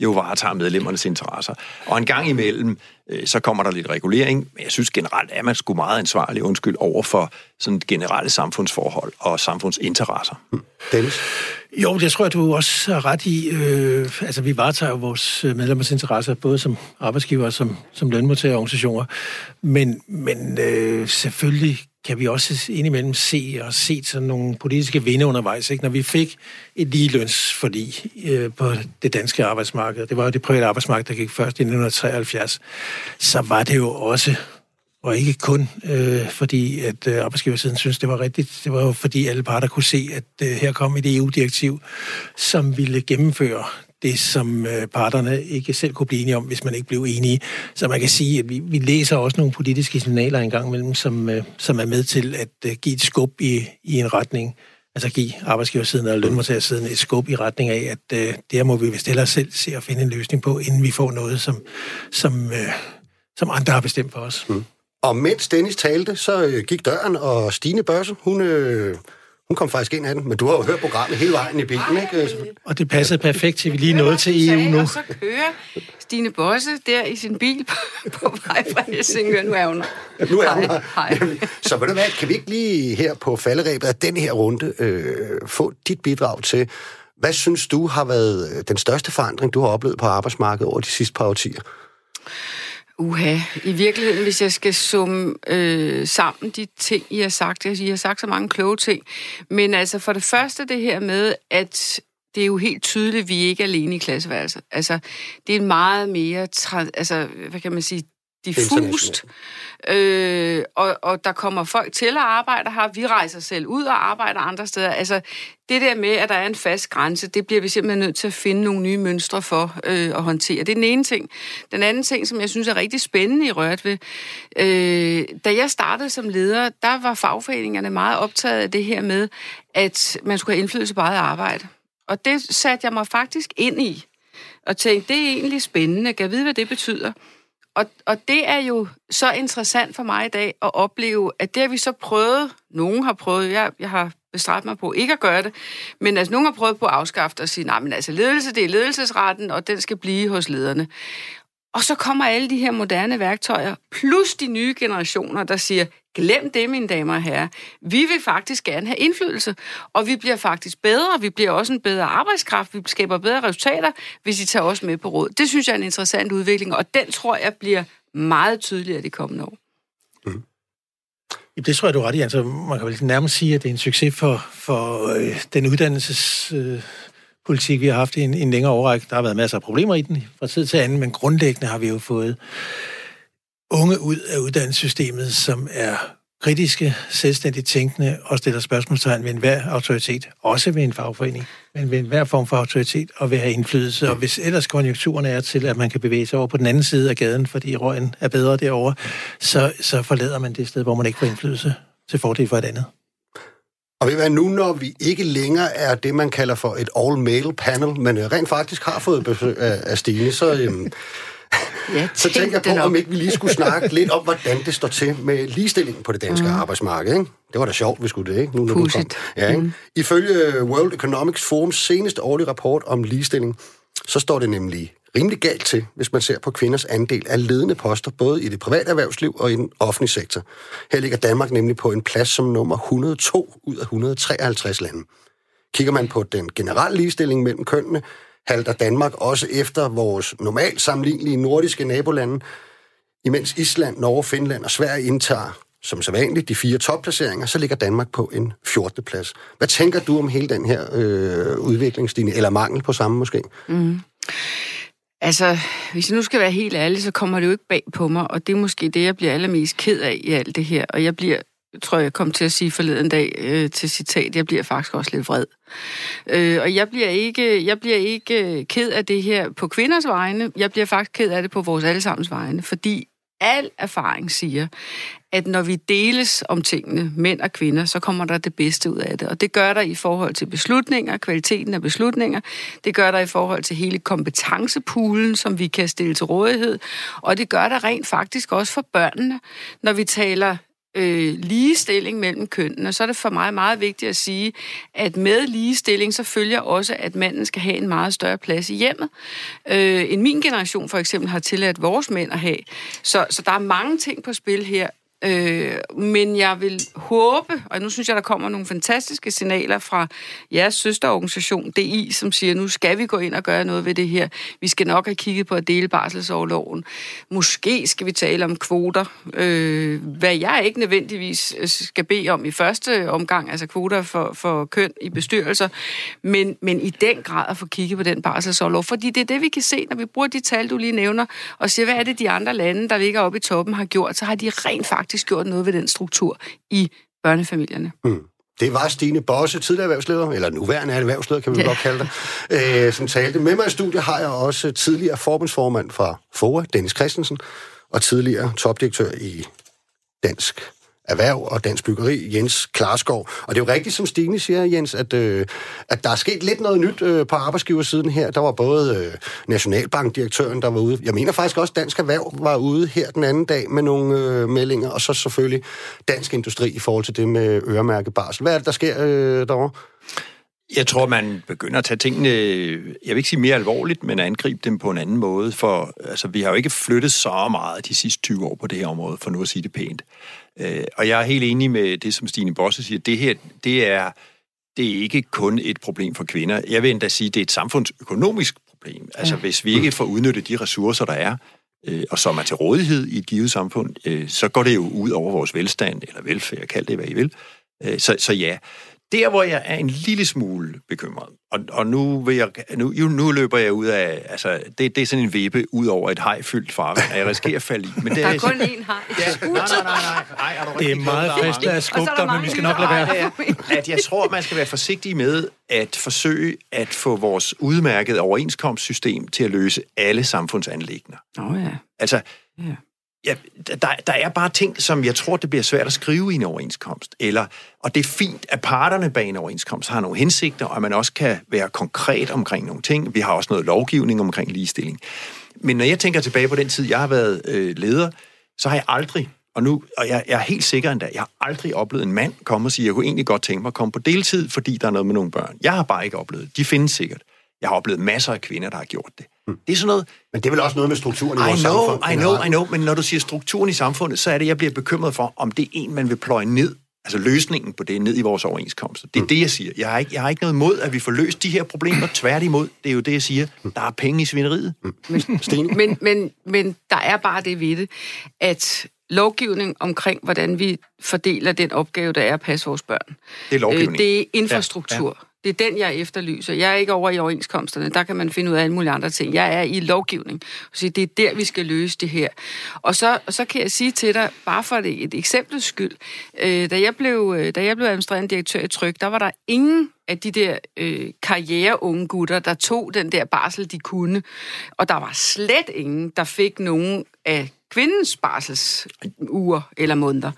jo varetager medlemmernes interesser. Og en gang imellem, så kommer der lidt regulering, men jeg synes generelt, at man sgu meget ansvarlig, undskyld, over for sådan generelle samfundsforhold og samfundsinteresser. Hmm. Dennis? Jo, det tror jeg, du også har ret i. Øh, altså, vi varetager jo vores medlemmers interesser, både som arbejdsgiver og som, som lønmodtagerorganisationer. Men, men øh, selvfølgelig kan vi også indimellem se og se sådan nogle politiske vinde undervejs. Ikke? Når vi fik et ligelønsforlig øh, på det danske arbejdsmarked, det var jo det private arbejdsmarked, der gik først i 1973, så var det jo også og ikke kun øh, fordi, at øh, arbejdsgiversiden synes, det var rigtigt. Det var jo fordi alle parter kunne se, at øh, her kom et EU-direktiv, som ville gennemføre det, som øh, parterne ikke selv kunne blive enige om, hvis man ikke blev enige. Så man kan sige, at vi, vi læser også nogle politiske signaler engang imellem, som, øh, som er med til at øh, give et skub i, i en retning, altså give arbejdsgiversiden og lønmodtagersiden et skub i retning af, at øh, det her må vi vist hellere selv se at finde en løsning på, inden vi får noget, som, som, øh, som andre har bestemt for os. Mm. Og mens Dennis talte, så øh, gik døren, og Stine Børse, hun, øh, hun kom faktisk ind af den. Men du har jo hørt programmet hele vejen i bilen, ikke? Og det passede perfekt til, vi lige nåede til EU nu. Og så kører Stine Bosse der i sin bil på, på vej fra Helsingør. Nu er hun Nu er hun. Hej. Så ved du hvad, kan vi ikke lige her på falderæbet af den her runde øh, få dit bidrag til, hvad synes du har været den største forandring, du har oplevet på arbejdsmarkedet over de sidste par årtier? Uha, i virkeligheden, hvis jeg skal summe øh, sammen de ting, I har sagt, I har sagt så mange kloge ting, men altså for det første det her med, at det er jo helt tydeligt, at vi ikke er alene i klasseværelset. Altså, det er meget mere, altså, hvad kan man sige, diffust. Øh, og, og der kommer folk til at arbejde her. Vi rejser selv ud og arbejder andre steder. Altså, det der med, at der er en fast grænse, det bliver vi simpelthen nødt til at finde nogle nye mønstre for øh, at håndtere. Det er den ene ting. Den anden ting, som jeg synes er rigtig spændende i Rørt ved, øh, da jeg startede som leder, der var fagforeningerne meget optaget af det her med, at man skulle have indflydelse på eget arbejde. Og det satte jeg mig faktisk ind i, og tænkte, det er egentlig spændende. Kan jeg vide, hvad det betyder? Og, og det er jo så interessant for mig i dag at opleve, at det har vi så prøvet, nogen har prøvet, jeg, jeg har bestræbt mig på ikke at gøre det, men altså nogen har prøvet på at afskaffe det og sige, nej, men altså ledelse, det er ledelsesretten, og den skal blive hos lederne. Og så kommer alle de her moderne værktøjer, plus de nye generationer, der siger, glem det, mine damer og herrer. Vi vil faktisk gerne have indflydelse, og vi bliver faktisk bedre. Vi bliver også en bedre arbejdskraft. Vi skaber bedre resultater, hvis I tager os med på råd. Det synes jeg er en interessant udvikling, og den tror jeg bliver meget tydeligere de kommende år. Mm. Det tror jeg, du er ret i. Altså, man kan vel nærmest sige, at det er en succes for, for øh, den uddannelses... Øh, politik, vi har haft i en, en længere overrække. Der har været masser af problemer i den fra tid til anden, men grundlæggende har vi jo fået unge ud af uddannelsessystemet, som er kritiske, selvstændigt tænkende og stiller spørgsmålstegn ved enhver autoritet, også ved en fagforening, men ved enhver form for autoritet og vil have indflydelse. Og hvis ellers konjunkturen er til, at man kan bevæge sig over på den anden side af gaden, fordi røgen er bedre derovre, så, så forlader man det sted, hvor man ikke får indflydelse til fordel for et andet. Og ved hvad, nu når vi ikke længere er det, man kalder for et all-male panel, men rent faktisk har fået besøg af, af Stine, så, øhm, ja, så tænker jeg på, om ikke vi lige skulle snakke lidt om, hvordan det står til med ligestillingen på det danske mm. arbejdsmarked. Ikke? Det var da sjovt, vi skulle det, ikke? Nu, når du kom. Ja, ikke? Mm. Ifølge World Economic Forums seneste årlige rapport om ligestilling, så står det nemlig rimelig galt til, hvis man ser på kvinders andel af ledende poster, både i det private erhvervsliv og i den offentlige sektor. Her ligger Danmark nemlig på en plads som nummer 102 ud af 153 lande. Kigger man på den generelle ligestilling mellem kønnene, halter Danmark også efter vores normalt sammenlignelige nordiske nabolande, imens Island, Norge, Finland og Sverige indtager som så vanligt, de fire topplaceringer, så ligger Danmark på en 14. plads. Hvad tænker du om hele den her øh, udvikling, eller mangel på samme måske? Mm. Altså, hvis jeg nu skal være helt ærlig, så kommer det jo ikke bag på mig, og det er måske det, jeg bliver allermest ked af i alt det her. Og jeg bliver, tror jeg, kom til at sige forleden dag øh, til citat, jeg bliver faktisk også lidt vred. Øh, og jeg bliver, ikke, jeg bliver ikke øh, ked af det her på kvinders vegne, jeg bliver faktisk ked af det på vores allesammens vegne, fordi al erfaring siger, at når vi deles om tingene, mænd og kvinder, så kommer der det bedste ud af det. Og det gør der i forhold til beslutninger, kvaliteten af beslutninger. Det gør der i forhold til hele kompetencepoolen, som vi kan stille til rådighed. Og det gør der rent faktisk også for børnene, når vi taler øh, ligestilling mellem kønnene, så er det for mig meget vigtigt at sige, at med ligestilling så følger også, at manden skal have en meget større plads i hjemmet, øh, end min generation for eksempel har tilladt vores mænd at have. Så, så der er mange ting på spil her, Øh, men jeg vil håbe, og nu synes jeg, der kommer nogle fantastiske signaler fra jeres søsterorganisation, DI, som siger, nu skal vi gå ind og gøre noget ved det her. Vi skal nok have kigget på at dele barselsårloven. Måske skal vi tale om kvoter, øh, hvad jeg ikke nødvendigvis øh, skal bede om i første omgang, altså kvoter for, for køn i bestyrelser, men, men i den grad at få kigget på den barselsårlov, fordi det er det, vi kan se, når vi bruger de tal, du lige nævner, og siger, hvad er det, de andre lande, der ligger oppe i toppen, har gjort, så har de rent faktisk faktisk gjort noget ved den struktur i børnefamilierne. Mm. Det var Stine Bosse, tidligere erhvervsleder, eller nuværende erhvervsleder, kan vi ja. godt kalde det, øh, som talte. Med mig i studiet har jeg også tidligere forbundsformand fra FOA, Dennis Christensen, og tidligere topdirektør i Dansk Erhverv og Dansk Byggeri, Jens Klarskov. Og det er jo rigtigt, som Stine siger, Jens, at, øh, at der er sket lidt noget nyt øh, på arbejdsgiversiden her. Der var både øh, Nationalbankdirektøren, der var ude. Jeg mener faktisk også, Dansk Erhverv var ude her den anden dag med nogle øh, meldinger, og så selvfølgelig Dansk Industri i forhold til det med øremærke barsel. Hvad er det, der sker øh, derovre? Jeg tror, man begynder at tage tingene, jeg vil ikke sige mere alvorligt, men at angribe dem på en anden måde, for altså, vi har jo ikke flyttet så meget de sidste 20 år på det her område, for nu at sige det pænt. Øh, og jeg er helt enig med det, som Stine Bosse siger. Det her, det er, det er ikke kun et problem for kvinder. Jeg vil endda sige, det er et samfundsøkonomisk problem. Altså, ja. hvis vi ikke får udnyttet de ressourcer, der er, øh, og som er til rådighed i et givet samfund, øh, så går det jo ud over vores velstand, eller velfærd, kald det hvad I vil. Øh, så, så ja, der, hvor jeg er en lille smule bekymret, og, og nu, vil jeg, nu, nu løber jeg ud af, altså, det, det er sådan en vippe ud over et hajfyldt farvand, at jeg risikerer at falde i. Men det der er, er kun én haj. Ja, nej, nej, nej, nej. nej er det er meget frist at skubbe dig, men vi skal nok lade være. At jeg tror, man skal være forsigtig med at forsøge at få vores udmærkede overenskomstsystem til at løse alle samfundsanlægner. Åh oh, ja. Altså, ja. Ja, der, der er bare ting, som jeg tror, det bliver svært at skrive i en overenskomst. Eller, og det er fint, at parterne bag en overenskomst har nogle hensigter, og at man også kan være konkret omkring nogle ting. Vi har også noget lovgivning omkring ligestilling. Men når jeg tænker tilbage på den tid, jeg har været øh, leder, så har jeg aldrig, og nu, og jeg, jeg er helt sikker endda, jeg har aldrig oplevet en mand komme og sige, jeg kunne egentlig godt tænke mig at komme på deltid, fordi der er noget med nogle børn. Jeg har bare ikke oplevet De findes sikkert. Jeg har oplevet masser af kvinder, der har gjort det. Mm. Det er sådan noget... Men det er vel også noget med strukturen i I vores know, samfund? I know, I know, men når du siger strukturen i samfundet, så er det, jeg bliver bekymret for, om det er en, man vil pløje ned, altså løsningen på det, ned i vores overenskomster. Det er mm. det, jeg siger. Jeg har, ikke, jeg har ikke noget imod, at vi får løst de her problemer. Tværtimod, det er jo det, jeg siger. Der er penge i svineriet. Mm. Men, men, men, men der er bare det ved det, at lovgivning omkring, hvordan vi fordeler den opgave, der er at passe vores børn. Det er lovgivning. Øh, det er infrastruktur. Ja, ja. Det er den, jeg efterlyser. Jeg er ikke over i overenskomsterne. Der kan man finde ud af alle mulige andre ting. Jeg er i lovgivning. Så det er der, vi skal løse det her. Og så, så kan jeg sige til dig, bare for et, et eksempels skyld, øh, da, jeg blev, øh, da jeg blev administrerende direktør i Tryk, der var der ingen af de der øh, karriereunge gutter, der tog den der barsel, de kunne. Og der var slet ingen, der fik nogen af kvindens barselsuger eller måneder.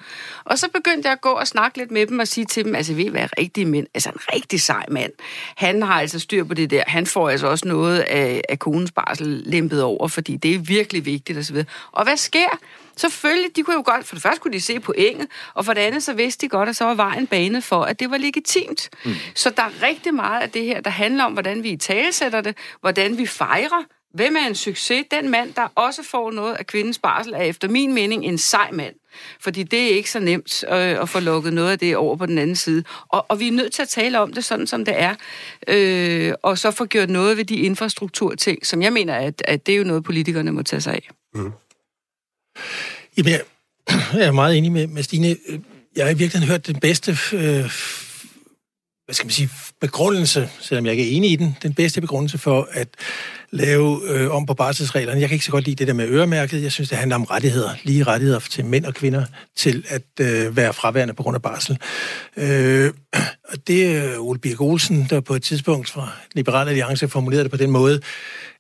Og så begyndte jeg at gå og snakke lidt med dem og sige til dem, altså ved I hvad, rigtige mænd, altså en rigtig sej mand, han har altså styr på det der, han får altså også noget af, af konens barsel lempet over, fordi det er virkelig vigtigt osv. Og, og hvad sker? Selvfølgelig, de kunne jo godt, for det første kunne de se på enget, og for det andet, så vidste de godt, at så var vejen banet for, at det var legitimt. Mm. Så der er rigtig meget af det her, der handler om, hvordan vi i talesætter det, hvordan vi fejrer, Hvem er en succes? Den mand, der også får noget af kvindens barsel, er efter min mening en sej mand. Fordi det er ikke så nemt øh, at få lukket noget af det over på den anden side. Og, og vi er nødt til at tale om det sådan, som det er. Øh, og så få gjort noget ved de infrastrukturting, som jeg mener, at, at det er jo noget, politikerne må tage sig af. Mm. Jamen, jeg, er meget enig med, med Stine. Jeg har i virkeligheden hørt den bedste øh, hvad skal man sige, begrundelse, selvom jeg ikke er enig i den, den bedste begrundelse for at lave øh, om på barselsreglerne. Jeg kan ikke så godt lide det der med øremærket. Jeg synes, det handler om rettigheder. Lige rettigheder til mænd og kvinder til at øh, være fraværende på grund af barsel. Øh, og det er Ole Birk Olsen, der på et tidspunkt fra Liberal Alliance formulerede det på den måde,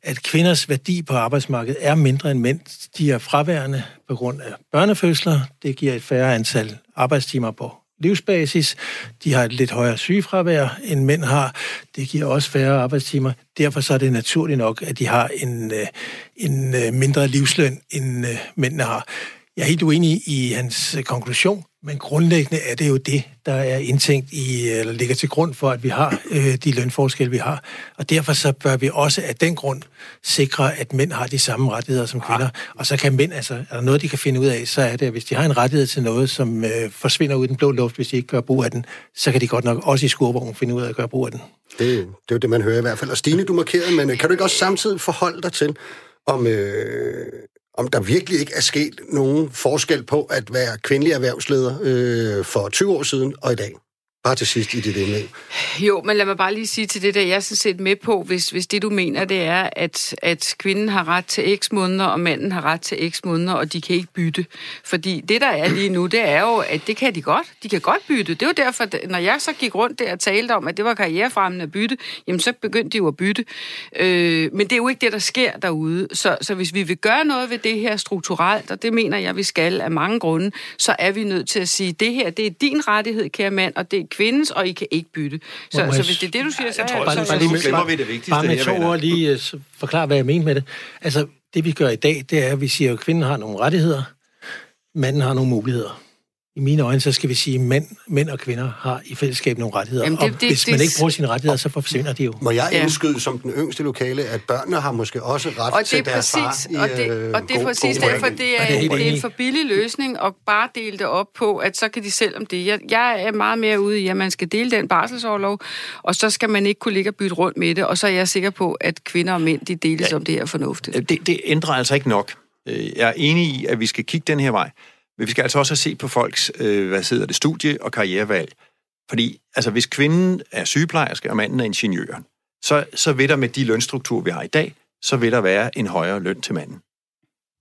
at kvinders værdi på arbejdsmarkedet er mindre end mænd. De er fraværende på grund af børnefødsler. Det giver et færre antal arbejdstimer på livsbasis. De har et lidt højere sygefravær, end mænd har. Det giver også færre arbejdstimer. Derfor så er det naturligt nok, at de har en, øh, en øh, mindre livsløn, end øh, mændene har. Jeg er helt uenig i hans konklusion, men grundlæggende er det jo det, der er indtænkt i, eller ligger til grund for, at vi har øh, de lønforskelle, vi har. Og derfor så bør vi også af den grund sikre, at mænd har de samme rettigheder som kvinder. Og så kan mænd, altså, er der noget, de kan finde ud af, så er det, at hvis de har en rettighed til noget, som øh, forsvinder ud i den blå luft, hvis de ikke gør brug af den, så kan de godt nok også i skurvognen finde ud af at gøre brug af den. Det, det er jo det, man hører i hvert fald. Og Stine, du markerede, men øh, kan du ikke også samtidig forholde dig til, om, øh, om der virkelig ikke er sket nogen forskel på at være kvindelig erhvervsleder øh, for 20 år siden og i dag? Bare til sidst i dit indlæg. Jo, men lad mig bare lige sige til det der, jeg er sådan set med på, hvis, hvis det du mener, det er, at, at kvinden har ret til x måneder, og manden har ret til x måneder, og de kan ikke bytte. Fordi det, der er lige nu, det er jo, at det kan de godt. De kan godt bytte. Det er jo derfor, når jeg så gik rundt der og talte om, at det var karrierefremmende at bytte, jamen så begyndte de jo at bytte. Øh, men det er jo ikke det, der sker derude. Så, så hvis vi vil gøre noget ved det her strukturelt, og det mener jeg, vi skal af mange grunde, så er vi nødt til at sige, det her, det er din rettighed, kære mand, og det kvindens, og I kan ikke bytte. Så, så, hvis det er det, du siger, så... Jeg tror, bare, så, bare, så glemmer vi det vigtigste. Bare med to ord lige uh, forklare, hvad jeg mener med det. Altså, det vi gør i dag, det er, at vi siger, at kvinden har nogle rettigheder, manden har nogle muligheder i mine øjne, så skal vi sige, at mænd, mænd og kvinder har i fællesskab nogle rettigheder. Jamen, det, og det, hvis det, man ikke bruger sine rettigheder, så forsvinder de jo. Må jeg indskyde ja. som den yngste lokale, at børnene har måske også ret og til deres præcis, far og det, øh, og det er præcis god derfor, det er, det, er det er en for billig løsning at bare dele det op på, at så kan de selv om det. Jeg, jeg er meget mere ude i, at man skal dele den barselsårlov, og så skal man ikke kunne ligge og bytte rundt med det, og så er jeg sikker på, at kvinder og mænd, de deles ja, om det her fornuftigt. Det, det ændrer altså ikke nok Øh, jeg er enig i, at vi skal kigge den her vej, men vi skal altså også have set på folks, øh, hvad hedder det, studie- og karrierevalg. Fordi altså, hvis kvinden er sygeplejerske, og manden er ingeniør, så, så vil der med de lønstrukturer, vi har i dag, så vil der være en højere løn til manden.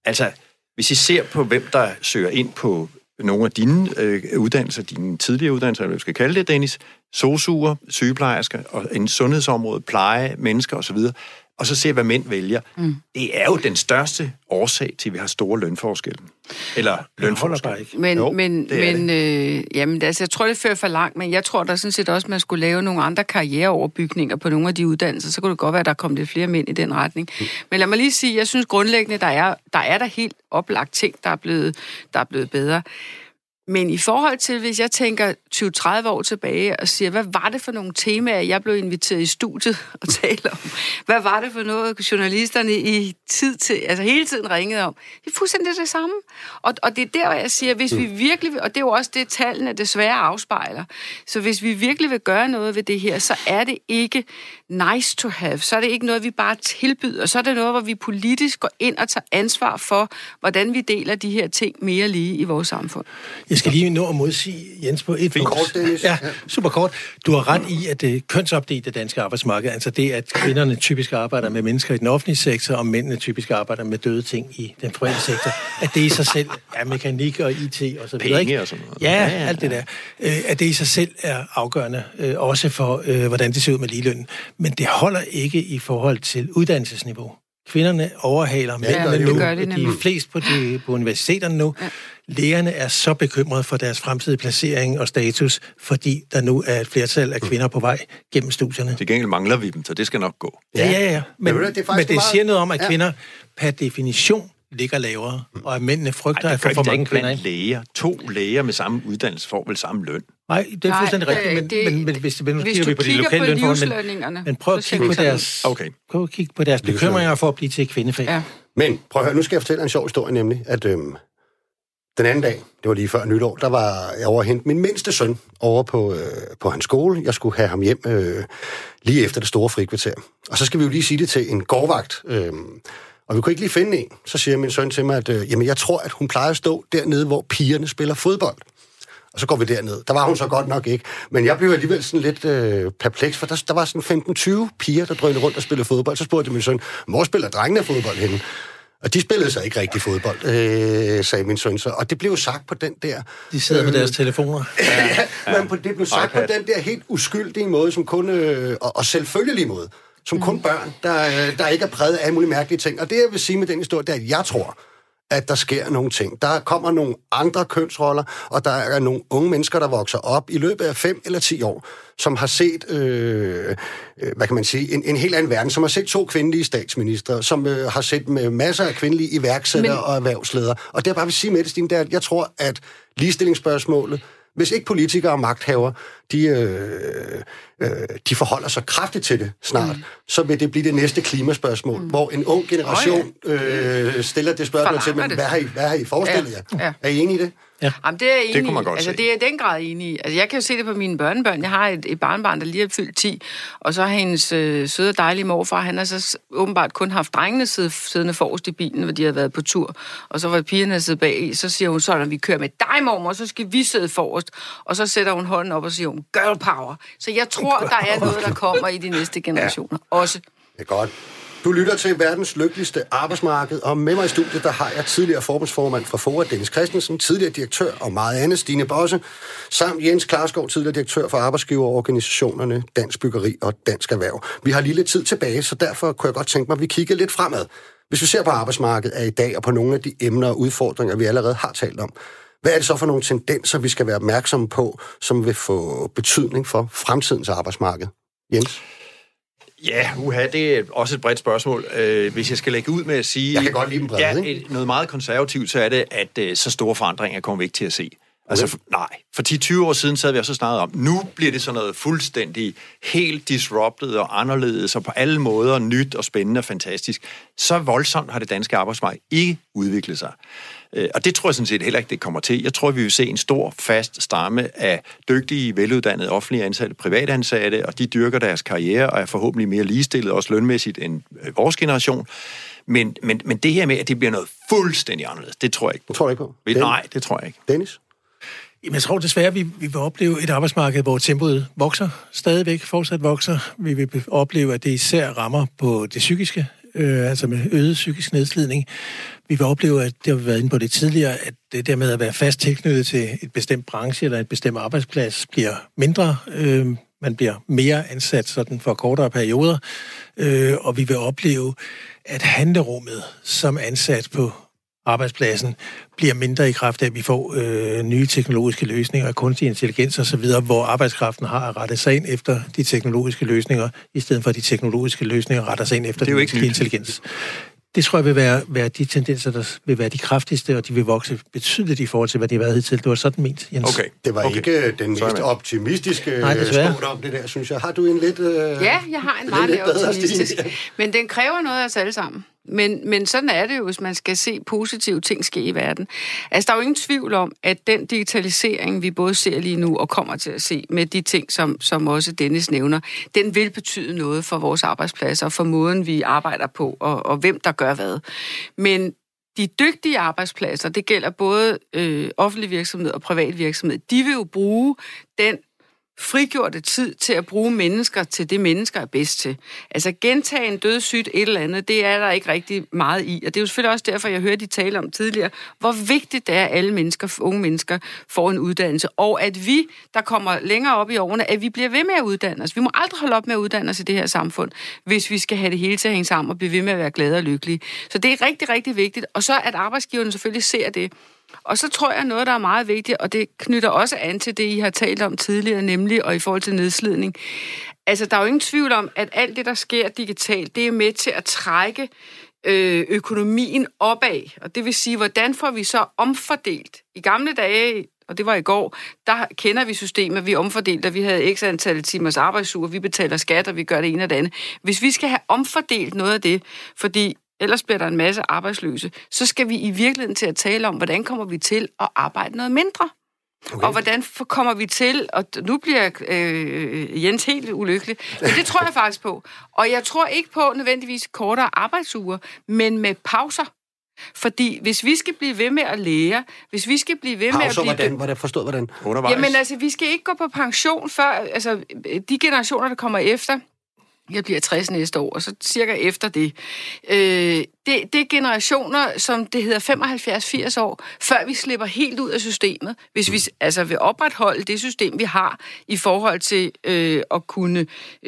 Altså, hvis I ser på, hvem der søger ind på nogle af dine øh, uddannelser, dine tidligere uddannelser, eller hvad vi skal kalde det, Dennis, sosuer, sygeplejersker, og en sundhedsområde, pleje, mennesker osv., og så ser, hvad mænd vælger. Mm. Det er jo den største årsag til, at vi har store lønforskelle. Eller lønforskelle. Men, jo, men, men øh, jamen, altså, jeg tror, det fører for langt, men jeg tror der sådan set også, at man skulle lave nogle andre karriereoverbygninger på nogle af de uddannelser. Så kunne det godt være, at der kom lidt flere mænd i den retning. Mm. Men lad mig lige sige, jeg synes grundlæggende, der er der, er der helt oplagt ting, der er blevet, der er blevet bedre. Men i forhold til, hvis jeg tænker 20-30 år tilbage og siger, hvad var det for nogle temaer, jeg blev inviteret i studiet og tale om? Hvad var det for noget, journalisterne i tid til, altså hele tiden ringede om? Det er fuldstændig det samme. Og, og det er der, hvor jeg siger, hvis vi mm. virkelig, og det er jo også det, tallene desværre afspejler, så hvis vi virkelig vil gøre noget ved det her, så er det ikke nice to have, så er det ikke noget, vi bare tilbyder, så er det noget, hvor vi politisk går ind og tager ansvar for, hvordan vi deler de her ting mere lige i vores samfund. Jeg skal lige nå at modsige Jens på et punkt. Kort, Dennis. Ja, super kort. Du har ret i, at det kønsopdelte danske arbejdsmarked, altså det, at kvinderne typisk arbejder med mennesker i den offentlige sektor, og mændene typisk arbejder med døde ting i den private sektor, at det i sig selv er mekanik og IT og så videre. Penge og sådan noget. Ja, ja, ja, alt det der. Øh, at det i sig selv er afgørende, øh, også for, øh, hvordan det ser ud med ligelønnen. Men det holder ikke i forhold til uddannelsesniveau. Kvinderne overhaler mændene ja, nu. Gør det de er flest på, de, på universiteterne nu. Ja. Lægerne er så bekymrede for deres fremtidige placering og status, fordi der nu er et flertal af kvinder på vej gennem studierne. Til gengæld mangler vi dem, så det skal nok gå. Ja, ja, ja. Men, men det, er men det siger noget om, at kvinder per definition ligger lavere, og at mændene frygter Ej, at få for mange kvinder ind. læger. To læger med samme uddannelse får vel samme løn. Nej, det er fuldstændig Nej, rigtigt, men, det, men, men hvis, men, hvis du på de lokale lønforhold, men, men prøv at kigge på deres, okay. prøv at kigge på deres bekymringer for at blive til kvindefag. Ja. Men prøv at høre, nu skal jeg fortælle en sjov historie, nemlig, at øhm, den anden dag, det var lige før nytår, der var jeg over at hente min mindste søn over på, øh, på hans skole. Jeg skulle have ham hjem øh, lige efter det store frikvarter. Og så skal vi jo lige sige det til en gårdvagt. Øh, og vi kunne ikke lige finde en. Så siger min søn til mig, at øh, jamen, jeg tror, at hun plejer at stå dernede, hvor pigerne spiller fodbold. Og så går vi derned. Der var hun så godt nok ikke. Men jeg blev alligevel sådan lidt øh, perpleks, for der, der var sådan 15-20 piger, der drønede rundt og spillede fodbold. Så spurgte jeg min søn, hvor spiller drengene fodbold henne? Og de spillede så ikke rigtig fodbold, øh, sagde min søn så. Og det blev sagt på den der... De sidder øh, med deres telefoner. ja, ja, men på, det blev sagt iPad. på den der helt uskyldige måde, som kun... Øh, og, og selvfølgelige måde som mm. kun børn, der, der ikke er præget af alle mulige mærkelige ting. Og det, jeg vil sige med den historie, det er, at jeg tror, at der sker nogle ting. Der kommer nogle andre kønsroller, og der er nogle unge mennesker, der vokser op i løbet af 5 eller 10 år, som har set, øh, øh, hvad kan man sige, en, en helt anden verden, som har set to kvindelige statsminister, som øh, har set med masser af kvindelige iværksættere Men... og erhvervsledere. Og det, jeg bare vil sige med det, Stine, det er, at jeg tror, at ligestillingsspørgsmålet, hvis ikke politikere og magthaver, de, øh, øh, de forholder sig kraftigt til det snart, mm. så vil det blive det næste klimaspørgsmål, mm. hvor en ung generation oh, ja. øh, stiller det spørgsmål til, men hvad har I, hvad har I forestillet jer? Ja. Ja. Er I enige i det? Ja. Jamen, det er jeg enig det kunne man godt altså, se. det er den grad enig i. Altså, jeg kan jo se det på mine børnebørn. Jeg har et, et barnbarn, der lige er fyldt 10, og så har hendes øh, søde, dejlige morfar, han har så åbenbart kun haft drengene siddende forrest i bilen, hvor de har været på tur, og så var pigerne siddet bag i, så siger hun så, når vi kører med dig, mormor, så skal vi sidde forrest, og så sætter hun hånden op og siger hun, girl power. Så jeg tror, der er noget, der kommer i de næste generationer ja. også. Det er godt. Du lytter til verdens lykkeligste arbejdsmarked, og med mig i studiet, der har jeg tidligere forbundsformand fra FOA, Dennis Christensen, tidligere direktør og meget andet, Stine Bosse, samt Jens Klarskov, tidligere direktør for arbejdsgiverorganisationerne Dansk Byggeri og Dansk Erhverv. Vi har lige lidt tid tilbage, så derfor kunne jeg godt tænke mig, at vi kigger lidt fremad. Hvis vi ser på arbejdsmarkedet af i dag, og på nogle af de emner og udfordringer, vi allerede har talt om, hvad er det så for nogle tendenser, vi skal være opmærksomme på, som vil få betydning for fremtidens arbejdsmarked? Jens? Ja, uha, det er også et bredt spørgsmål. Øh, hvis jeg skal lægge ud med at sige... Jeg kan godt lide dem bredt, ja, et, noget meget konservativt, så er det, at øh, så store forandringer kommer vi ikke til at se. Altså, for, nej. For 10-20 år siden sad vi også snakket om, nu bliver det sådan noget fuldstændig helt disrupted og anderledes, og på alle måder nyt og spændende og fantastisk. Så voldsomt har det danske arbejdsmarked ikke udviklet sig. Øh, og det tror jeg sådan set heller ikke, det kommer til. Jeg tror, vi vil se en stor, fast stamme af dygtige, veluddannede offentlige ansatte, privatansatte, og de dyrker deres karriere og er forhåbentlig mere ligestillet, også lønmæssigt, end øh, vores generation. Men, men, men det her med, at det bliver noget fuldstændig anderledes, det tror jeg ikke på. Det tror jeg ikke på. Ved- Nej, det tror jeg ikke. Dennis? Jamen, jeg tror desværre, at vi, vi vil opleve et arbejdsmarked, hvor tempoet vokser stadigvæk, fortsat vokser. Vi vil opleve, at det især rammer på det psykiske, øh, altså med øget psykisk nedslidning. Vi vil opleve, at det har vi været inde på det tidligere, at det der med at være fast tilknyttet til et bestemt branche eller et bestemt arbejdsplads bliver mindre. Øh, man bliver mere ansat sådan for kortere perioder. Øh, og vi vil opleve, at handlerummet som ansat på arbejdspladsen bliver mindre i kraft af, at vi får øh, nye teknologiske løsninger, kunstig intelligens osv., hvor arbejdskraften har at rette sig ind efter de teknologiske løsninger, i stedet for at de teknologiske løsninger retter sig ind efter Det er jo den nyt. intelligens. Det tror jeg vil være, være de tendenser, der vil være de kraftigste, og de vil vokse betydeligt i forhold til, hvad de har været hidtil. Det var sådan ment, Jens. Okay. Det var okay. ikke den mest optimistiske Nej, desværre. sport om det der, synes jeg. Har du en lidt... Øh... Ja, jeg har en meget lidt optimistisk. stil. Men den kræver noget af os alle sammen. Men, men sådan er det jo, hvis man skal se positive ting ske i verden. Altså, der er jo ingen tvivl om, at den digitalisering, vi både ser lige nu og kommer til at se med de ting, som, som også Dennis nævner, den vil betyde noget for vores arbejdspladser og for måden, vi arbejder på, og, og hvem der gør hvad. Men de dygtige arbejdspladser, det gælder både øh, offentlig virksomhed og privat virksomhed, de vil jo bruge den frigjorte tid til at bruge mennesker til det, mennesker er bedst til. Altså gentage en dødssygt et eller andet, det er der ikke rigtig meget i. Og det er jo selvfølgelig også derfor, jeg hørte de tale om tidligere, hvor vigtigt det er, at alle mennesker, unge mennesker, får en uddannelse. Og at vi, der kommer længere op i årene, at vi bliver ved med at uddanne os. Vi må aldrig holde op med at uddanne os i det her samfund, hvis vi skal have det hele til at hænge sammen og blive ved med at være glade og lykkelige. Så det er rigtig, rigtig vigtigt. Og så at arbejdsgiverne selvfølgelig ser det. Og så tror jeg noget, der er meget vigtigt, og det knytter også an til det, I har talt om tidligere, nemlig og i forhold til nedslidning. Altså, der er jo ingen tvivl om, at alt det, der sker digitalt, det er med til at trække øh, økonomien opad. Og det vil sige, hvordan får vi så omfordelt? I gamle dage, og det var i går, der kender vi systemet, vi omfordelte, vi havde x antal timers arbejdsuger, vi betaler skat, og vi gør det ene og det andet. Hvis vi skal have omfordelt noget af det, fordi ellers bliver der en masse arbejdsløse, så skal vi i virkeligheden til at tale om, hvordan kommer vi til at arbejde noget mindre? Okay. Og hvordan kommer vi til, og nu bliver øh, Jens helt ulykkelig, men det tror jeg faktisk på. Og jeg tror ikke på nødvendigvis kortere arbejdsuger, men med pauser. Fordi hvis vi skal blive ved med at lære, hvis vi skal blive ved med at Pauser, blive... hvordan? hvordan forstået, hvordan? Undervejs. Jamen altså, vi skal ikke gå på pension før, altså de generationer, der kommer efter, jeg bliver 60 næste år, og så cirka efter det. Øh, det, det er generationer, som det hedder 75-80 år, før vi slipper helt ud af systemet, hvis vi altså vil opretholde det system, vi har i forhold til øh, at kunne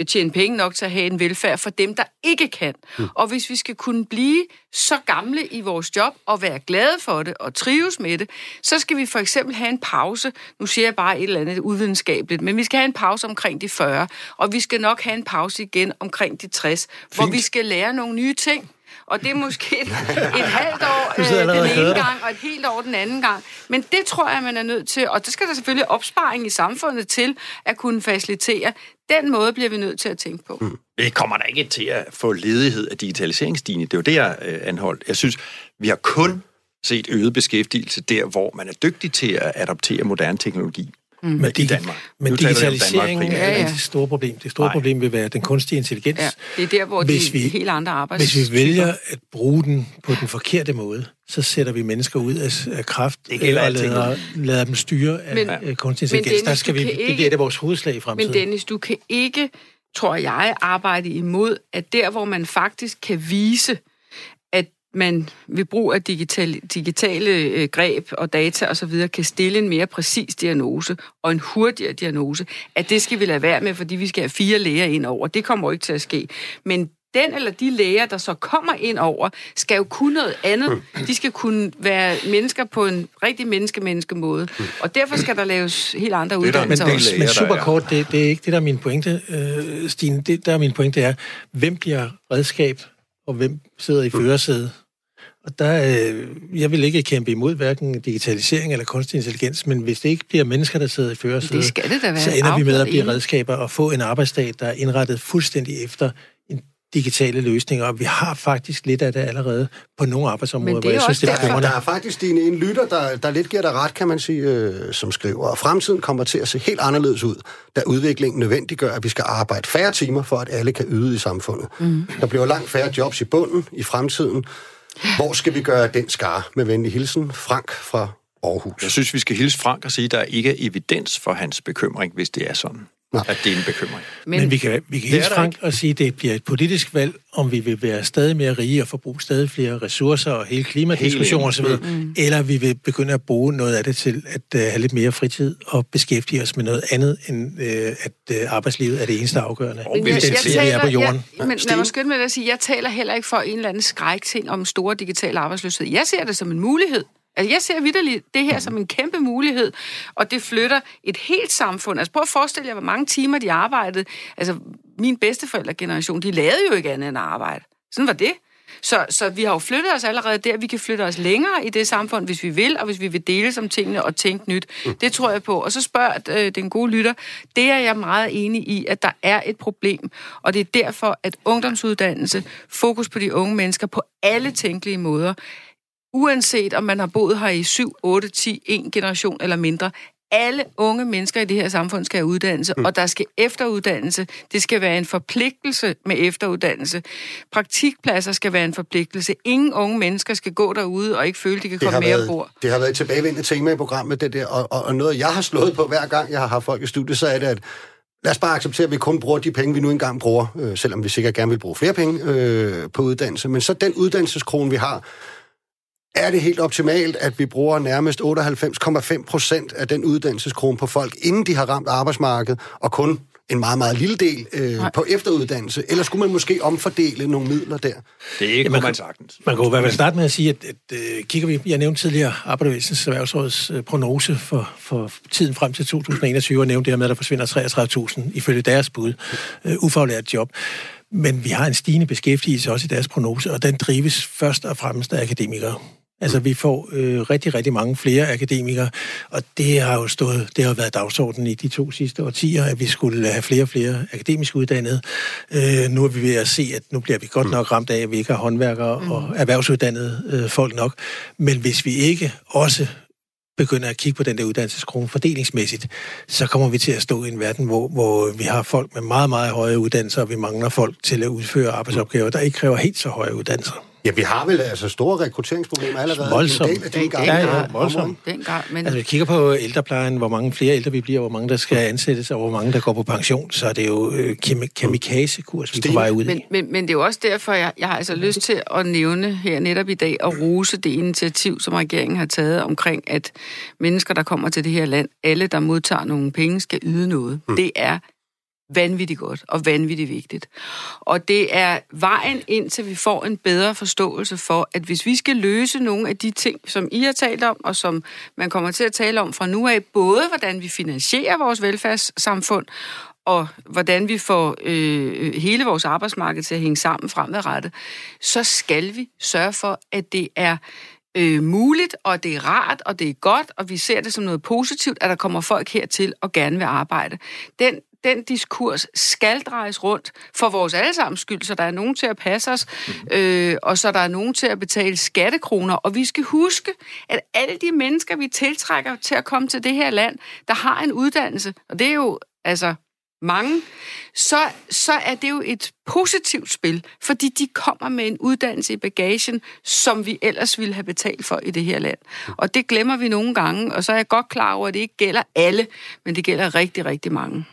tjene penge nok til at have en velfærd for dem, der ikke kan. Mm. Og hvis vi skal kunne blive så gamle i vores job og være glade for det og trives med det, så skal vi for eksempel have en pause. Nu siger jeg bare et eller andet uvidenskabeligt, men vi skal have en pause omkring de 40, og vi skal nok have en pause igen omkring de 60, Fint. hvor vi skal lære nogle nye ting. Og det er måske et, et halvt år øh, den ene dig. gang, og et helt år den anden gang. Men det tror jeg, man er nødt til, og der skal der selvfølgelig opsparing i samfundet til at kunne facilitere. Den måde bliver vi nødt til at tænke på. Mm. Vi kommer der ikke til at få ledighed af digitaliseringsstigning. Det er jo det, jeg øh, anholdt. Jeg synes, vi har kun set øget beskæftigelse der, hvor man er dygtig til at adoptere moderne teknologi. Mm. Men, I Danmark. men Nu digitaliseringen Danmark er primært. ikke det store problem. Det store Nej. problem vil være den kunstige intelligens. Ja, det er der, hvor Hvis de vi- helt andre arbejds... Hvis vi vælger at bruge den på den forkerte måde, så sætter vi mennesker ud af, af kraft Det alting. lader, lader dem styre af Men- men, kunstig men intelligens. Der Dennis, skal du vi, kan det ikke- bliver et af vores hovedslag i fremtiden. Men Dennis, du kan ikke, tror jeg, arbejde imod, at der, hvor man faktisk kan vise, man ved brug af digitale, digitale øh, greb og data osv. kan stille en mere præcis diagnose og en hurtigere diagnose, at det skal vi lade være med, fordi vi skal have fire læger ind over. Det kommer jo ikke til at ske. Men den eller de læger, der så kommer ind over, skal jo kunne noget andet. De skal kunne være mennesker på en rigtig menneske-menneske måde. Og derfor skal der laves helt andre er uddannelser del også. læger, Men super er- kort, det, det er ikke det, der er min pointe, øh, Stine. Det, der er min pointe er, hvem bliver redskab, og hvem sidder i førersædet? Og der, øh, jeg vil ikke kæmpe imod hverken digitalisering eller kunstig intelligens, men hvis det ikke bliver mennesker, der sidder i førersædet, så ender vi med at blive redskaber og få en arbejdsdag, der er indrettet fuldstændig efter en digitale løsninger, og vi har faktisk lidt af det allerede på nogle arbejdsområder, Men det er hvor jeg synes, det er også Der, er faktisk Stine, en lytter, der, der lidt giver dig ret, kan man sige, øh, som skriver, og fremtiden kommer til at se helt anderledes ud, da udviklingen nødvendiggør, at vi skal arbejde færre timer, for at alle kan yde i samfundet. Mm. Der bliver langt færre jobs i bunden i fremtiden. Hvor skal vi gøre den skar? Med venlig hilsen, Frank fra Aarhus. Jeg synes, vi skal hilse Frank og sige, at der ikke er evidens for hans bekymring, hvis det er sådan, Nej. at det er en bekymring. Men, Men vi kan, vi kan der Frank og sige, at det bliver et politisk valg, om vi vil være stadig mere rige og forbruge stadig flere ressourcer og hele klimadiskussioner osv., mm. eller vi vil begynde at bruge noget af det til at uh, have lidt mere fritid og beskæftige os med noget andet, end uh, at uh, arbejdslivet er det eneste afgørende. Og Men jeg, jeg, er på jorden. Jeg, men lad mig skynde med at sige, jeg taler heller ikke for en eller anden skrækting om store digitale arbejdsløshed. Jeg ser det som en mulighed. Altså, jeg ser vidderligt det her som en kæmpe mulighed, og det flytter et helt samfund. Altså, prøv at forestille jer, hvor mange timer de arbejdede. Altså, min bedsteforældregeneration, de lavede jo ikke andet end arbejde. Sådan var det. Så, så vi har jo flyttet os allerede der. Vi kan flytte os længere i det samfund, hvis vi vil, og hvis vi vil dele om tingene og tænke nyt. Det tror jeg på. Og så spørger øh, den gode lytter, det er jeg meget enig i, at der er et problem. Og det er derfor, at ungdomsuddannelse, fokus på de unge mennesker på alle tænkelige måder, uanset om man har boet her i 7, 8, 10, en generation eller mindre, alle unge mennesker i det her samfund skal have uddannelse, mm. og der skal efteruddannelse. Det skal være en forpligtelse med efteruddannelse. Praktikpladser skal være en forpligtelse. Ingen unge mennesker skal gå derude og ikke føle, de kan Det komme mere været, ombord. det har været et tilbagevendende tema i programmet, det der, og, og, og noget, jeg har slået på hver gang, jeg har haft folk i studiet, så er det, at lad os bare acceptere, at vi kun bruger de penge, vi nu engang bruger, øh, selvom vi sikkert gerne vil bruge flere penge øh, på uddannelse. Men så den uddannelseskrone, vi har, er det helt optimalt, at vi bruger nærmest 98,5 procent af den uddannelseskrone på folk, inden de har ramt arbejdsmarkedet, og kun en meget, meget lille del øh, på efteruddannelse? Eller skulle man måske omfordele nogle midler der? Det er ikke, man man, sagtens. Man jo i hvert fald starte med at sige, at, at uh, kigger vi, jeg nævnte tidligere Arbejdervæsens Erhvervsråds uh, prognose for, for tiden frem til 2021, og nævnte det her med, at der forsvinder 33.000 ifølge deres bud, uh, ufaglært job. Men vi har en stigende beskæftigelse også i deres prognose, og den drives først og fremmest af akademikere. Altså, vi får øh, rigtig, rigtig mange flere akademikere, og det har jo stået, det har været dagsordenen i de to sidste årtier, at vi skulle have flere og flere akademisk uddannede. Øh, nu er vi ved at se, at nu bliver vi godt nok ramt af, at vi ikke har håndværkere og erhvervsuddannede øh, folk nok. Men hvis vi ikke også begynder at kigge på den der uddannelseskrone fordelingsmæssigt, så kommer vi til at stå i en verden, hvor, hvor vi har folk med meget, meget høje uddannelser, og vi mangler folk til at udføre arbejdsopgaver, der ikke kræver helt så høje uddannelser. Ja, vi har vel altså store rekrutteringsproblemer allerede. Voldsomt. En del af de Ja, ja, voldsomt. Dengang, men... Altså, vi kigger på ældreplejen, hvor mange flere ældre vi bliver, hvor mange der skal ansættes, og hvor mange der går på pension, så er det jo øh, kamikaze-kurs, vi er på vej ud i. Men, men, men det er jo også derfor, jeg, jeg har altså lyst til at nævne her netop i dag og rose det initiativ, som regeringen har taget omkring, at mennesker, der kommer til det her land, alle, der modtager nogle penge, skal yde noget. Mm. Det er vanvittigt godt og vanvittigt vigtigt. Og det er vejen ind til, vi får en bedre forståelse for, at hvis vi skal løse nogle af de ting, som I har talt om, og som man kommer til at tale om fra nu af, både hvordan vi finansierer vores velfærdssamfund, og hvordan vi får øh, hele vores arbejdsmarked til at hænge sammen fremadrettet, så skal vi sørge for, at det er øh, muligt, og det er rart, og det er godt, og vi ser det som noget positivt, at der kommer folk hertil og gerne vil arbejde. Den, den diskurs skal drejes rundt for vores allesammens skyld, så der er nogen til at passe os, øh, og så der er nogen til at betale skattekroner. Og vi skal huske, at alle de mennesker, vi tiltrækker til at komme til det her land, der har en uddannelse, og det er jo altså mange, så, så er det jo et positivt spil, fordi de kommer med en uddannelse i bagagen, som vi ellers ville have betalt for i det her land. Og det glemmer vi nogle gange, og så er jeg godt klar over, at det ikke gælder alle, men det gælder rigtig, rigtig mange.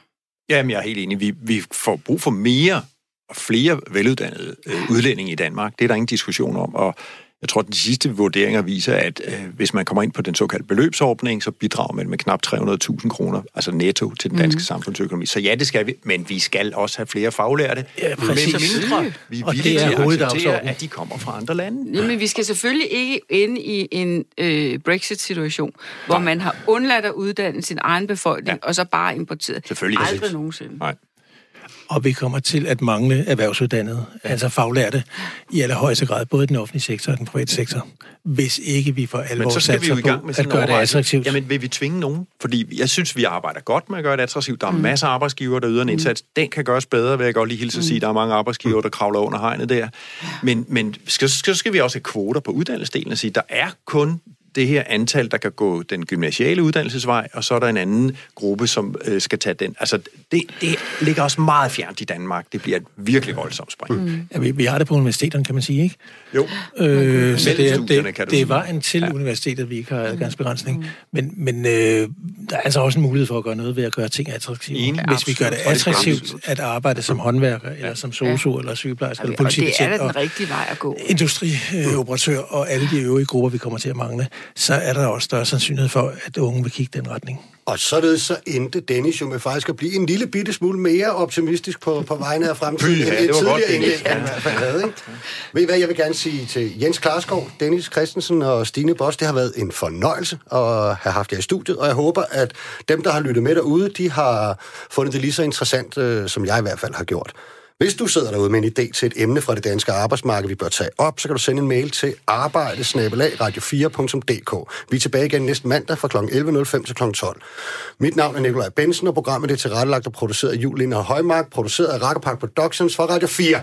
Jamen, jeg er helt enig. Vi, vi får brug for mere og flere veluddannede øh, udlændinge i Danmark. Det er der ingen diskussion om. Og jeg tror, at de sidste vurderinger viser, at øh, hvis man kommer ind på den såkaldte beløbsordning, så bidrager man med knap 300.000 kroner, altså netto til den danske mm. samfundsøkonomi. Så ja, det skal vi, men vi skal også have flere faglærte. Ja, præcis. Men mindre vi er villige til at acceptere, at de kommer fra andre lande. Jamen, vi skal selvfølgelig ikke ende i en øh, Brexit-situation, hvor Nej. man har undladt at uddanne sin egen befolkning, ja. og så bare importeret. Selvfølgelig. Aldrig nogensinde. Nej. Og vi kommer til at mangle erhvervsuddannede, altså faglærte, i allerhøjeste grad, både i den offentlige sektor og den private sektor, hvis ikke vi for alvor skal vi jo i gang med at gøre det attraktivt. Jamen, vil vi tvinge nogen? Fordi jeg synes, vi arbejder godt med at gøre det attraktivt. Der er mm. masser af arbejdsgiver, der yder en indsats. Den kan gøres bedre, vil jeg godt lige hilse at sige. Der er mange arbejdsgiver, der kravler under hegnet der. Men, men skal, så skal vi også have kvoter på uddannelsesdelen og sige, der er kun det her antal, der kan gå den gymnasiale uddannelsesvej, og så er der en anden gruppe, som øh, skal tage den. Altså, det, det ligger også meget fjernt i Danmark. Det bliver et virkelig voldsomt spring. Mm. Ja, vi, vi har det på universiteterne, kan man sige, ikke? Jo. Øh, så det, er- studierne kan det, du det er sige. vejen til ja. universitetet, vi ikke har adgangsbegrænsning. Mm. Men, men øh, der er altså også en mulighed for at gøre noget ved at gøre ting attraktive. Enig. Hvis vi gør det attraktivt at arbejde som håndværker, eller som sosu, eller sygeplejerske, eller Og det er politibetjent, da og den rigtige vej at gå. industrioperatør og alle de øvrige grupper, vi kommer til at mangle, så er der også større sandsynlighed for, at unge vil kigge den retning. Og således så endte Dennis jo med faktisk at blive en lille bitte smule mere optimistisk på, på vegne af fremtiden, Pyha, end et det var godt, tidligere Dennis. indlæg, han i hvert fald havde. Ikke? Ved I hvad, jeg vil gerne sige til Jens Klarskov, Dennis Christensen og Stine Boss, det har været en fornøjelse at have haft jer i studiet, og jeg håber, at dem, der har lyttet med derude, de har fundet det lige så interessant, øh, som jeg i hvert fald har gjort. Hvis du sidder derude med en idé til et emne fra det danske arbejdsmarked, vi bør tage op, så kan du sende en mail til arbejdesnabelag.radio4.dk. Vi er tilbage igen næste mandag fra kl. 11.05 til kl. 12. Mit navn er Nikolaj Bensen, og programmet er tilrettelagt og produceret af Julien Højmark, produceret af Rakkerpark Productions for Radio 4.